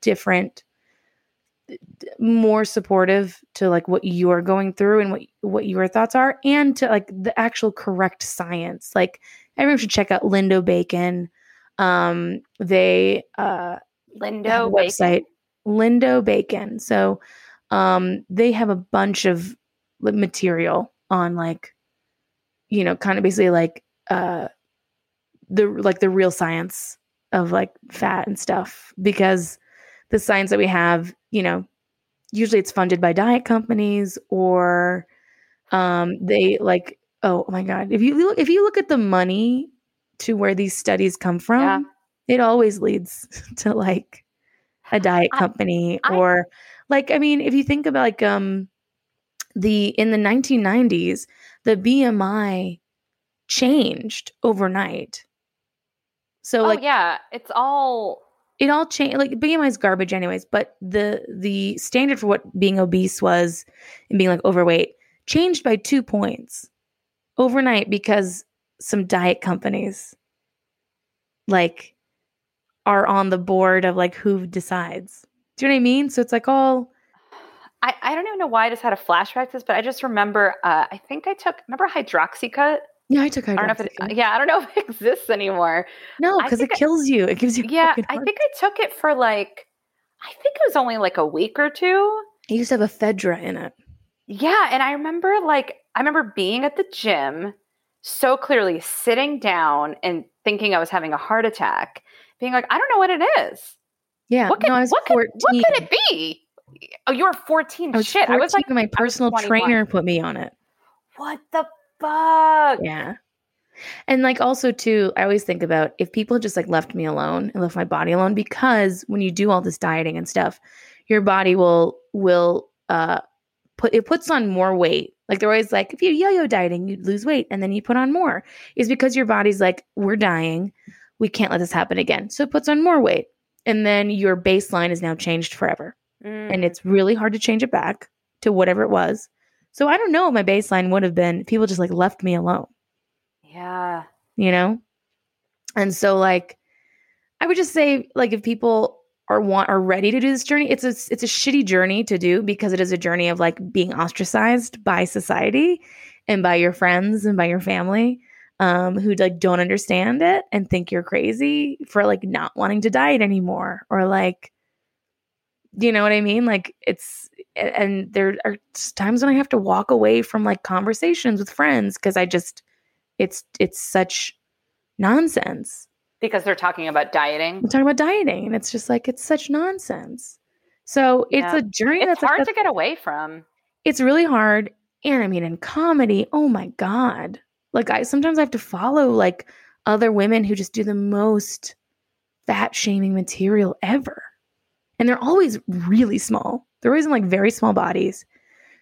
different more supportive to like what you're going through and what what your thoughts are and to like the actual correct science. Like everyone should check out lindo bacon. Um they uh lindo website lindo bacon. So um, they have a bunch of material on like, you know, kind of basically like uh, the like the real science of like fat and stuff because the science that we have, you know, usually it's funded by diet companies or um, they like oh, my god if you look if you look at the money to where these studies come from yeah. it always leads to like a diet company I, or like, I mean, if you think about like um the in the 1990s, the BMI changed overnight. So oh, like yeah, it's all it all changed like BMI is garbage anyways, but the the standard for what being obese was and being like overweight changed by 2 points overnight because some diet companies like are on the board of like who decides. Do you know what I mean? So it's like all. I, I don't even know why I just had a flashback to this, but I just remember. Uh, I think I took remember Hydroxycut. Yeah, I took Hydroxycut. I don't know if it, yeah, I don't know if it exists anymore. No, because it kills you. It gives you. Yeah, I think I took it for like. I think it was only like a week or two. It used to have ephedra in it. Yeah, and I remember like I remember being at the gym so clearly, sitting down and thinking I was having a heart attack, being like, I don't know what it is. Yeah, what could, no, I was what Could, what could it be? Oh, you were 14. I was Shit, 14 I was like, my personal trainer put me on it. What the fuck? Yeah. And like also too, I always think about if people just like left me alone and left my body alone because when you do all this dieting and stuff, your body will will uh put it puts on more weight. Like they're always like, if you yo-yo dieting, you lose weight and then you put on more. Is because your body's like, we're dying. We can't let this happen again. So it puts on more weight and then your baseline is now changed forever. Mm. And it's really hard to change it back to whatever it was. So I don't know what my baseline would have been. People just like left me alone. Yeah. You know? And so like I would just say like if people are want are ready to do this journey, it's a it's a shitty journey to do because it is a journey of like being ostracized by society and by your friends and by your family um, who like don't understand it and think you're crazy for like not wanting to diet anymore or like you know what I mean? Like it's and there are times when I have to walk away from like conversations with friends because I just it's it's such nonsense. Because they're talking about dieting. We're talking about dieting, and it's just like it's such nonsense. So it's yeah. a journey it's that's hard that's, to get away from. It's really hard. And I mean, in comedy, oh my God. Like I sometimes I have to follow like other women who just do the most fat shaming material ever. And they're always really small. They're always in like very small bodies,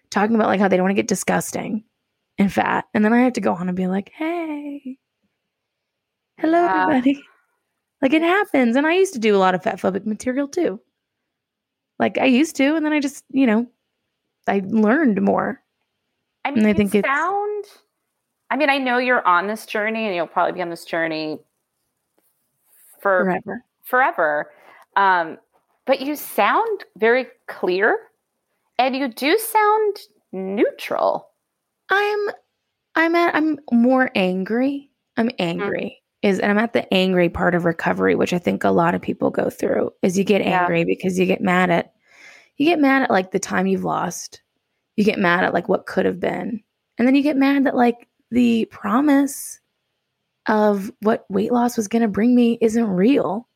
talking about like how they don't want to get disgusting. and fat. And then I have to go on and be like, hey, hello, yeah. everybody. Like it happens. And I used to do a lot of fat phobic material too. Like I used to. And then I just, you know, I learned more. I mean, and I think it's found, I mean, I know you're on this journey and you'll probably be on this journey for forever. Forever. Um, but you sound very clear and you do sound neutral. I'm I'm at I'm more angry. I'm angry. Mm-hmm. Is and I'm at the angry part of recovery, which I think a lot of people go through, is you get angry yeah. because you get mad at you get mad at like the time you've lost. You get mad at like what could have been. And then you get mad that like the promise of what weight loss was gonna bring me isn't real.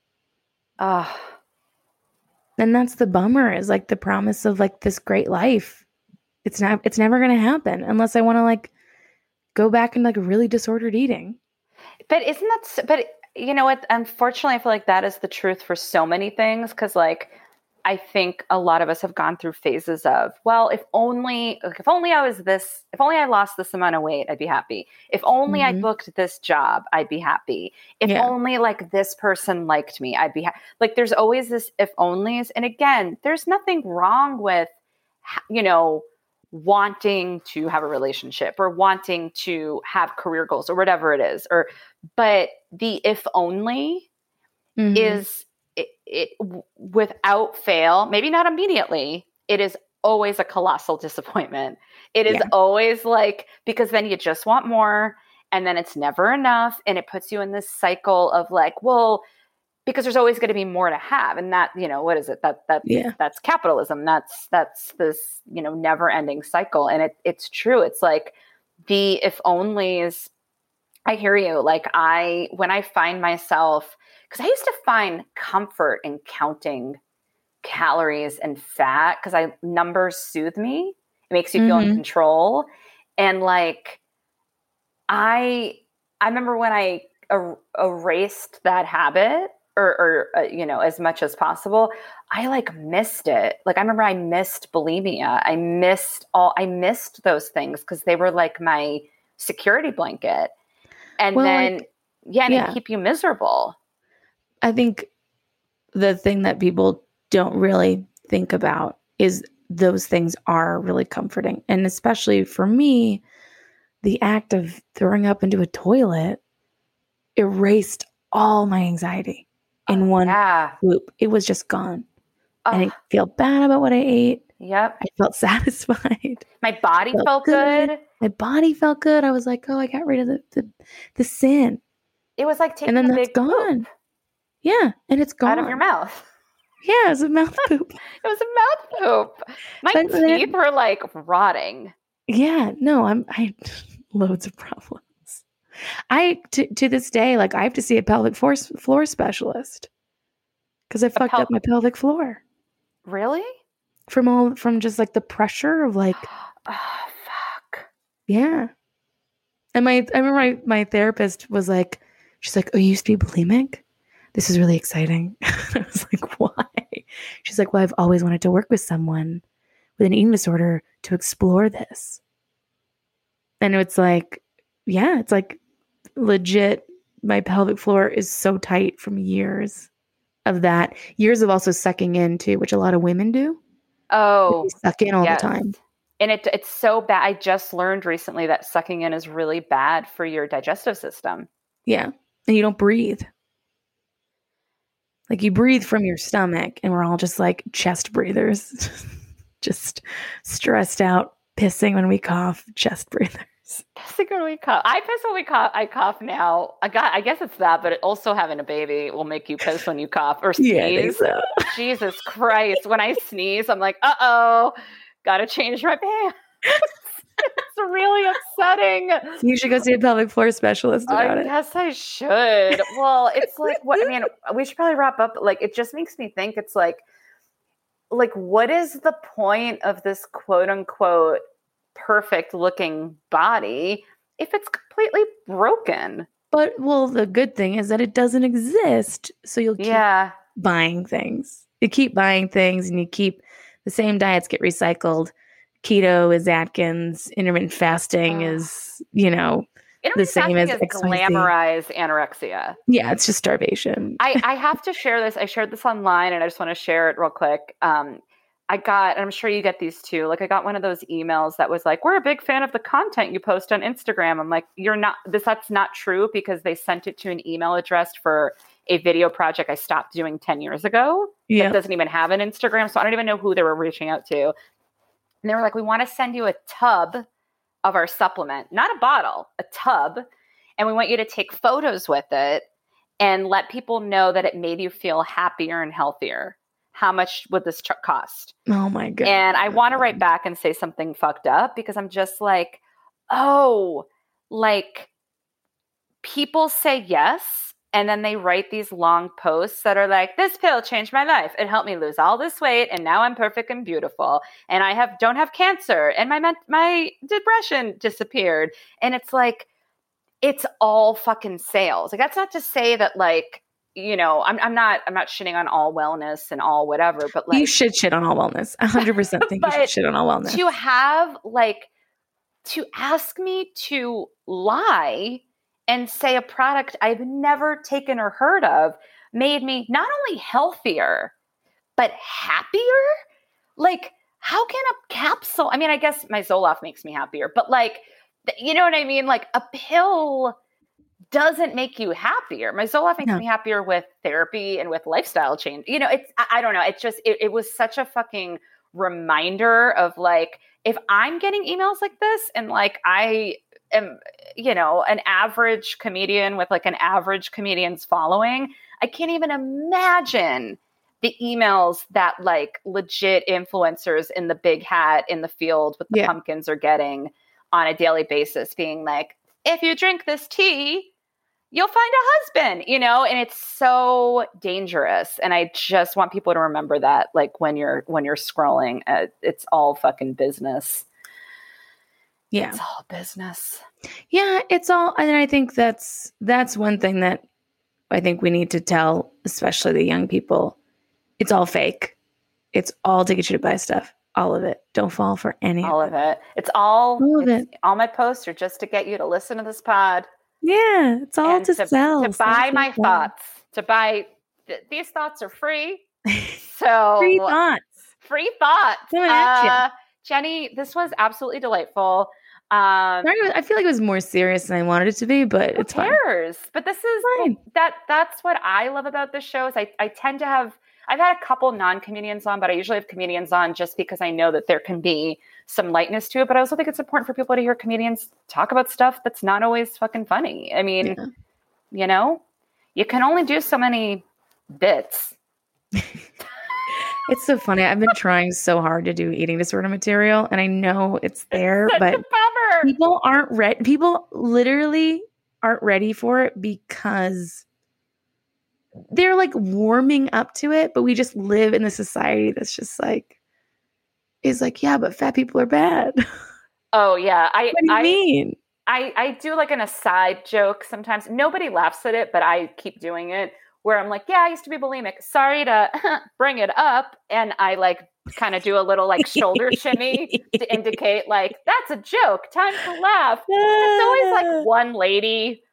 Ah. Uh. And that's the bummer is like the promise of like this great life it's not it's never going to happen unless I want to like go back and like really disordered eating. But isn't that but you know what unfortunately I feel like that is the truth for so many things cuz like I think a lot of us have gone through phases of, well, if only if only I was this, if only I lost this amount of weight, I'd be happy. If only mm-hmm. I booked this job, I'd be happy. If yeah. only like this person liked me, I'd be happy. Like there's always this if onlys. And again, there's nothing wrong with you know, wanting to have a relationship or wanting to have career goals or whatever it is or but the if only mm-hmm. is it, it without fail maybe not immediately it is always a colossal disappointment it is yeah. always like because then you just want more and then it's never enough and it puts you in this cycle of like well because there's always going to be more to have and that you know what is it that that yeah. that's capitalism that's that's this you know never ending cycle and it it's true it's like the if onlys i hear you like i when i find myself because i used to find comfort in counting calories and fat because i numbers soothe me it makes you feel mm-hmm. in control and like i i remember when i er- erased that habit or, or uh, you know as much as possible i like missed it like i remember i missed bulimia i missed all i missed those things because they were like my security blanket and well, then like, yeah and yeah. keep you miserable i think the thing that people don't really think about is those things are really comforting and especially for me the act of throwing up into a toilet erased all my anxiety in oh, one yeah. swoop. It was just gone. Oh. I didn't feel bad about what I ate. Yep. I felt satisfied. My body felt, felt good. good. My body felt good. I was like, oh, I got rid of the the, the sin. It was like taking and then that's gone. Poop. Yeah, and it's gone out of your mouth. Yeah, it was a mouth poop. it was a mouth poop. My but teeth then, were like rotting. Yeah, no, I'm I had loads of problems. I to, to this day, like I have to see a pelvic floor, floor specialist because I fucked pel- up my pelvic floor. Really? From all from just like the pressure of like, oh fuck. Yeah. And my I remember my, my therapist was like, she's like, oh, you used to be bulimic. This is really exciting. I was like, why? She's like, well, I've always wanted to work with someone with an eating disorder to explore this. And it's like, yeah, it's like legit my pelvic floor is so tight from years of that. Years of also sucking in too, which a lot of women do. Oh, suck in all yes. the time. And it, it's so bad. I just learned recently that sucking in is really bad for your digestive system. Yeah. And you don't breathe. Like you breathe from your stomach, and we're all just like chest breathers, just stressed out, pissing when we cough, chest breathers. We cough. I piss when we cough. I cough now. I got. I guess it's that, but also having a baby will make you piss when you cough or sneeze. Yeah, so. Jesus Christ! When I sneeze, I'm like, uh oh, gotta change my pants. it's really upsetting. You should go see a pelvic floor specialist about I it. Yes, I should. Well, it's like what I mean. We should probably wrap up. Like, it just makes me think. It's like, like, what is the point of this quote unquote perfect looking body if it's completely broken. But well, the good thing is that it doesn't exist. So you'll keep yeah. buying things. You keep buying things and you keep the same diets get recycled. keto is Atkins, intermittent fasting oh. is, you know, the same as glamorize anorexia. Yeah, it's just starvation. I, I have to share this. I shared this online and I just want to share it real quick. Um, I got, and I'm sure you get these too. Like I got one of those emails that was like, "We're a big fan of the content you post on Instagram." I'm like, "You're not. This that's not true because they sent it to an email address for a video project I stopped doing 10 years ago. Yeah. That doesn't even have an Instagram, so I don't even know who they were reaching out to. And they were like, "We want to send you a tub of our supplement, not a bottle, a tub, and we want you to take photos with it and let people know that it made you feel happier and healthier." How much would this truck cost? Oh my god. And I want to write back and say something fucked up because I'm just like, oh, like people say yes and then they write these long posts that are like this pill changed my life it helped me lose all this weight and now i'm perfect and beautiful and i have don't have cancer and my my depression disappeared and it's like it's all fucking sales like that's not to say that like you know, I'm I'm not I'm not shitting on all wellness and all whatever, but like you should shit on all wellness. hundred percent think you should shit on all wellness. To have like to ask me to lie and say a product I've never taken or heard of made me not only healthier, but happier. Like, how can a capsule? I mean, I guess my Zoloft makes me happier, but like, you know what I mean? Like a pill doesn't make you happier. My Zoloft makes no. me happier with therapy and with lifestyle change. You know, it's I, I don't know. It's just it, it was such a fucking reminder of like if I'm getting emails like this and like I am, you know, an average comedian with like an average comedian's following, I can't even imagine the emails that like legit influencers in the big hat in the field with the yeah. pumpkins are getting on a daily basis being like if you drink this tea you'll find a husband, you know, and it's so dangerous. And I just want people to remember that, like when you're when you're scrolling, uh, it's all fucking business. Yeah, it's all business. Yeah, it's all, and I think that's that's one thing that I think we need to tell, especially the young people. It's all fake. It's all to get you to buy stuff. All of it. Don't fall for any. All of it. It's all. All of it. All my posts are just to get you to listen to this pod. Yeah, it's all to, to, sell. To buy my thoughts. To buy th- these thoughts are free. So free thoughts. Free thoughts. Uh, Jenny, this was absolutely delightful. Um, I feel like it was more serious than I wanted it to be, but who it's cares? Fine. But this is fine. that. That's what I love about this show. Is I I tend to have I've had a couple non comedians on, but I usually have comedians on just because I know that there can be some lightness to it. But I also think it's important for people to hear comedians talk about stuff that's not always fucking funny. I mean, yeah. you know, you can only do so many bits. it's so funny. I've been trying so hard to do eating disorder material, and I know it's there, it's but people aren't ready. People literally aren't ready for it because they're like warming up to it, but we just live in a society that's just like is like, yeah, but fat people are bad. Oh yeah. I what do you I, mean? I, I do like an aside joke sometimes. Nobody laughs at it, but I keep doing it where I'm like, yeah, I used to be bulimic. Sorry to bring it up. And I like kind of do a little like shoulder shimmy to indicate like that's a joke. Time to laugh. It's always like ah. one lady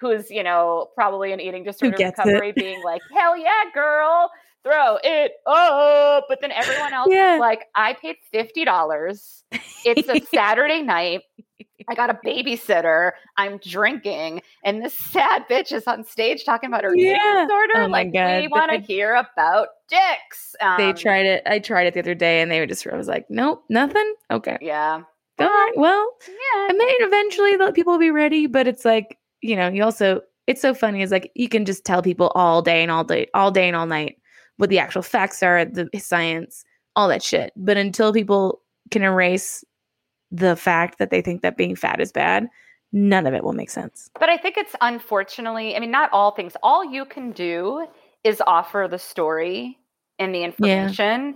who's you know probably an eating disorder recovery, it. being like, "Hell yeah, girl, throw it up!" But then everyone else yeah. is like, "I paid fifty dollars. It's a Saturday night. I got a babysitter. I'm drinking, and this sad bitch is on stage talking about her yeah. eating disorder. Oh like, God. we want to hear about dicks." Um, they tried it. I tried it the other day, and they were just. I was like, "Nope, nothing." Okay, yeah. All right. Well, yeah. I mean, eventually people will be ready, but it's like you know, you also it's so funny is like you can just tell people all day and all day all day and all night what the actual facts are, the science, all that shit. But until people can erase the fact that they think that being fat is bad, none of it will make sense. But I think it's unfortunately, I mean, not all things. All you can do is offer the story and the information yeah.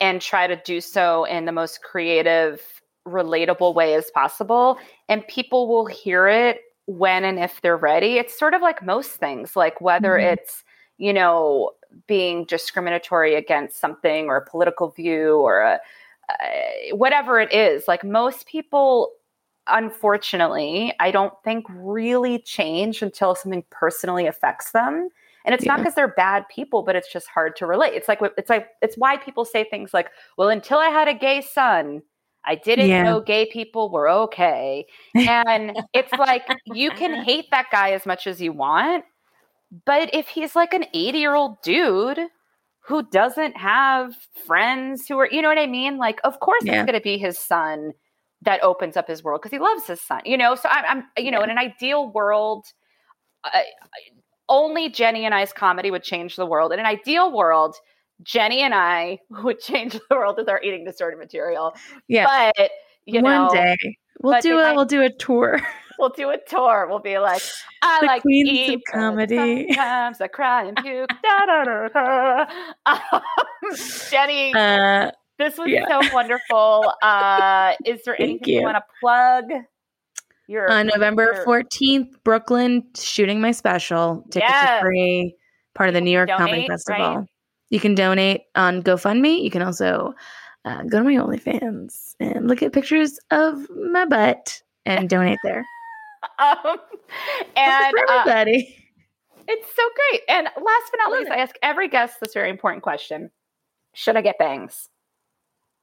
and try to do so in the most creative, relatable way as possible. And people will hear it when and if they're ready. It's sort of like most things, like whether mm-hmm. it's, you know, being discriminatory against something or a political view or a, uh, whatever it is. Like most people, unfortunately, I don't think really change until something personally affects them. And it's yeah. not because they're bad people, but it's just hard to relate. It's like it's like it's why people say things like, "Well, until I had a gay son, I didn't yeah. know gay people were okay." And it's like you can hate that guy as much as you want, but if he's like an 80-year-old dude who doesn't have friends who are, you know what I mean? Like, of course yeah. it's going to be his son that opens up his world because he loves his son, you know? So I'm, I'm you know, yeah. in an ideal world, uh, only Jenny and I's comedy would change the world. In an ideal world, Jenny and I would change the world with our eating disorder material. Yeah. But, you know One know, day we'll do it. We'll do a tour. we'll do a tour. We'll be like, I the like queens eat of comedy. Sometimes I cry and puke. da, da, da, da. Um, Jenny, uh, this was yeah. so wonderful. Uh, is there anything you, you want to plug? Your, uh, November fourteenth, Brooklyn, shooting my special. Tickets yes. are free. Part of the New York donate, Comedy Festival. Right? You can donate on GoFundMe. You can also uh, go to my OnlyFans and look at pictures of my butt and donate there. Um, and everybody. Uh, it's so great. And last but not least, I ask every guest this very important question: Should I get bangs?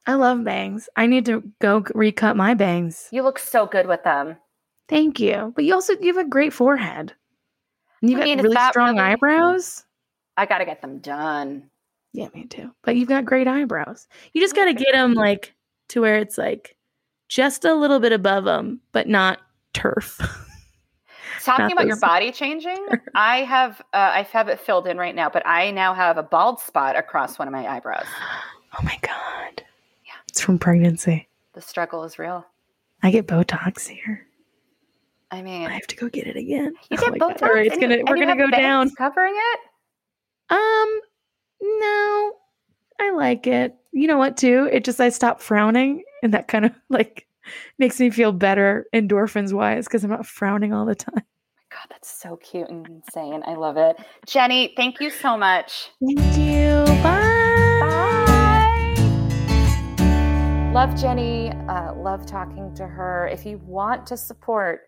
I love bangs. I need to go recut my bangs. You look so good with them. Thank you. But you also you have a great forehead. And you've I mean, got really strong really, eyebrows. I got to get them done. Yeah, me too. But you've got great eyebrows. You just got to get them like to where it's like just a little bit above them, but not turf. Talking about your body changing, I have uh, I have it filled in right now, but I now have a bald spot across one of my eyebrows. Oh my god! Yeah, it's from pregnancy. The struggle is real. I get Botox here. I mean, I have to go get it again. You oh get Botox. All right, it's gonna you, we're gonna go down covering it. Um, no, I like it. You know what? Too, it just I stop frowning, and that kind of like makes me feel better endorphins wise because I'm not frowning all the time. My God, that's so cute and insane. I love it. Jenny, thank you so much. Thank you. Bye. Bye. Love Jenny. Uh, love talking to her. If you want to support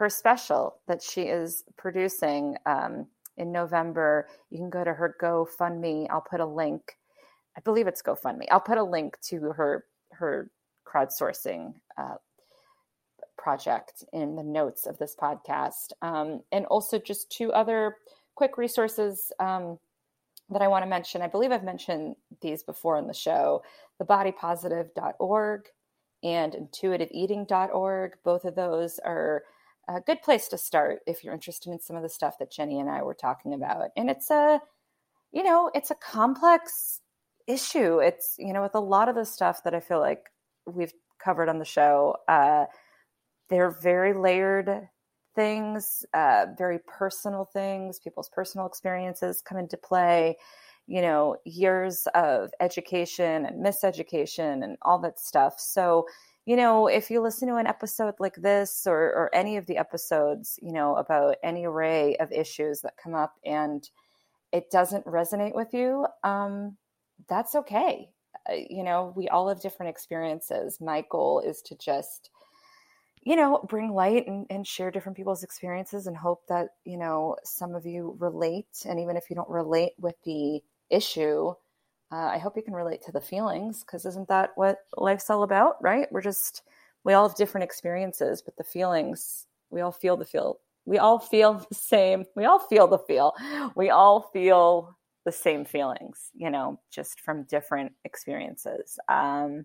her special that she is producing um, in November, you can go to her GoFundMe. I'll put a link. I believe it's GoFundMe. I'll put a link to her her crowdsourcing uh, project in the notes of this podcast. Um, and also just two other quick resources um, that I want to mention. I believe I've mentioned these before in the show thebodypositive.org and intuitiveeating.org. Both of those are a good place to start if you're interested in some of the stuff that Jenny and I were talking about. And it's a, you know, it's a complex issue. It's, you know, with a lot of the stuff that I feel like we've covered on the show, uh, they're very layered things, uh, very personal things. People's personal experiences come into play. You know, years of education and miseducation and all that stuff. So, you know, if you listen to an episode like this or, or any of the episodes, you know, about any array of issues that come up and it doesn't resonate with you, um, that's okay. Uh, you know, we all have different experiences. My goal is to just, you know, bring light and, and share different people's experiences and hope that, you know, some of you relate. And even if you don't relate with the issue, uh, I hope you can relate to the feelings because isn't that what life's all about, right? We're just, we all have different experiences, but the feelings, we all feel the feel. We all feel the same. We all feel the feel. We all feel the same feelings, you know, just from different experiences. Um,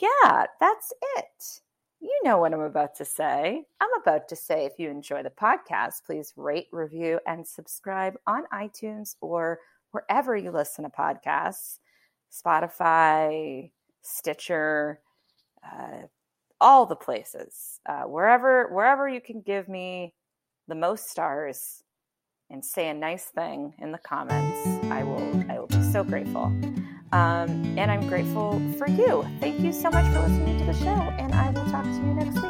yeah, that's it. You know what I'm about to say. I'm about to say if you enjoy the podcast, please rate, review, and subscribe on iTunes or wherever you listen to podcasts Spotify, Stitcher, uh, all the places. Uh, wherever, wherever you can give me the most stars and say a nice thing in the comments, I will I will be so grateful. Um, and I'm grateful for you. Thank you so much for listening to the show, and I will talk to you next week.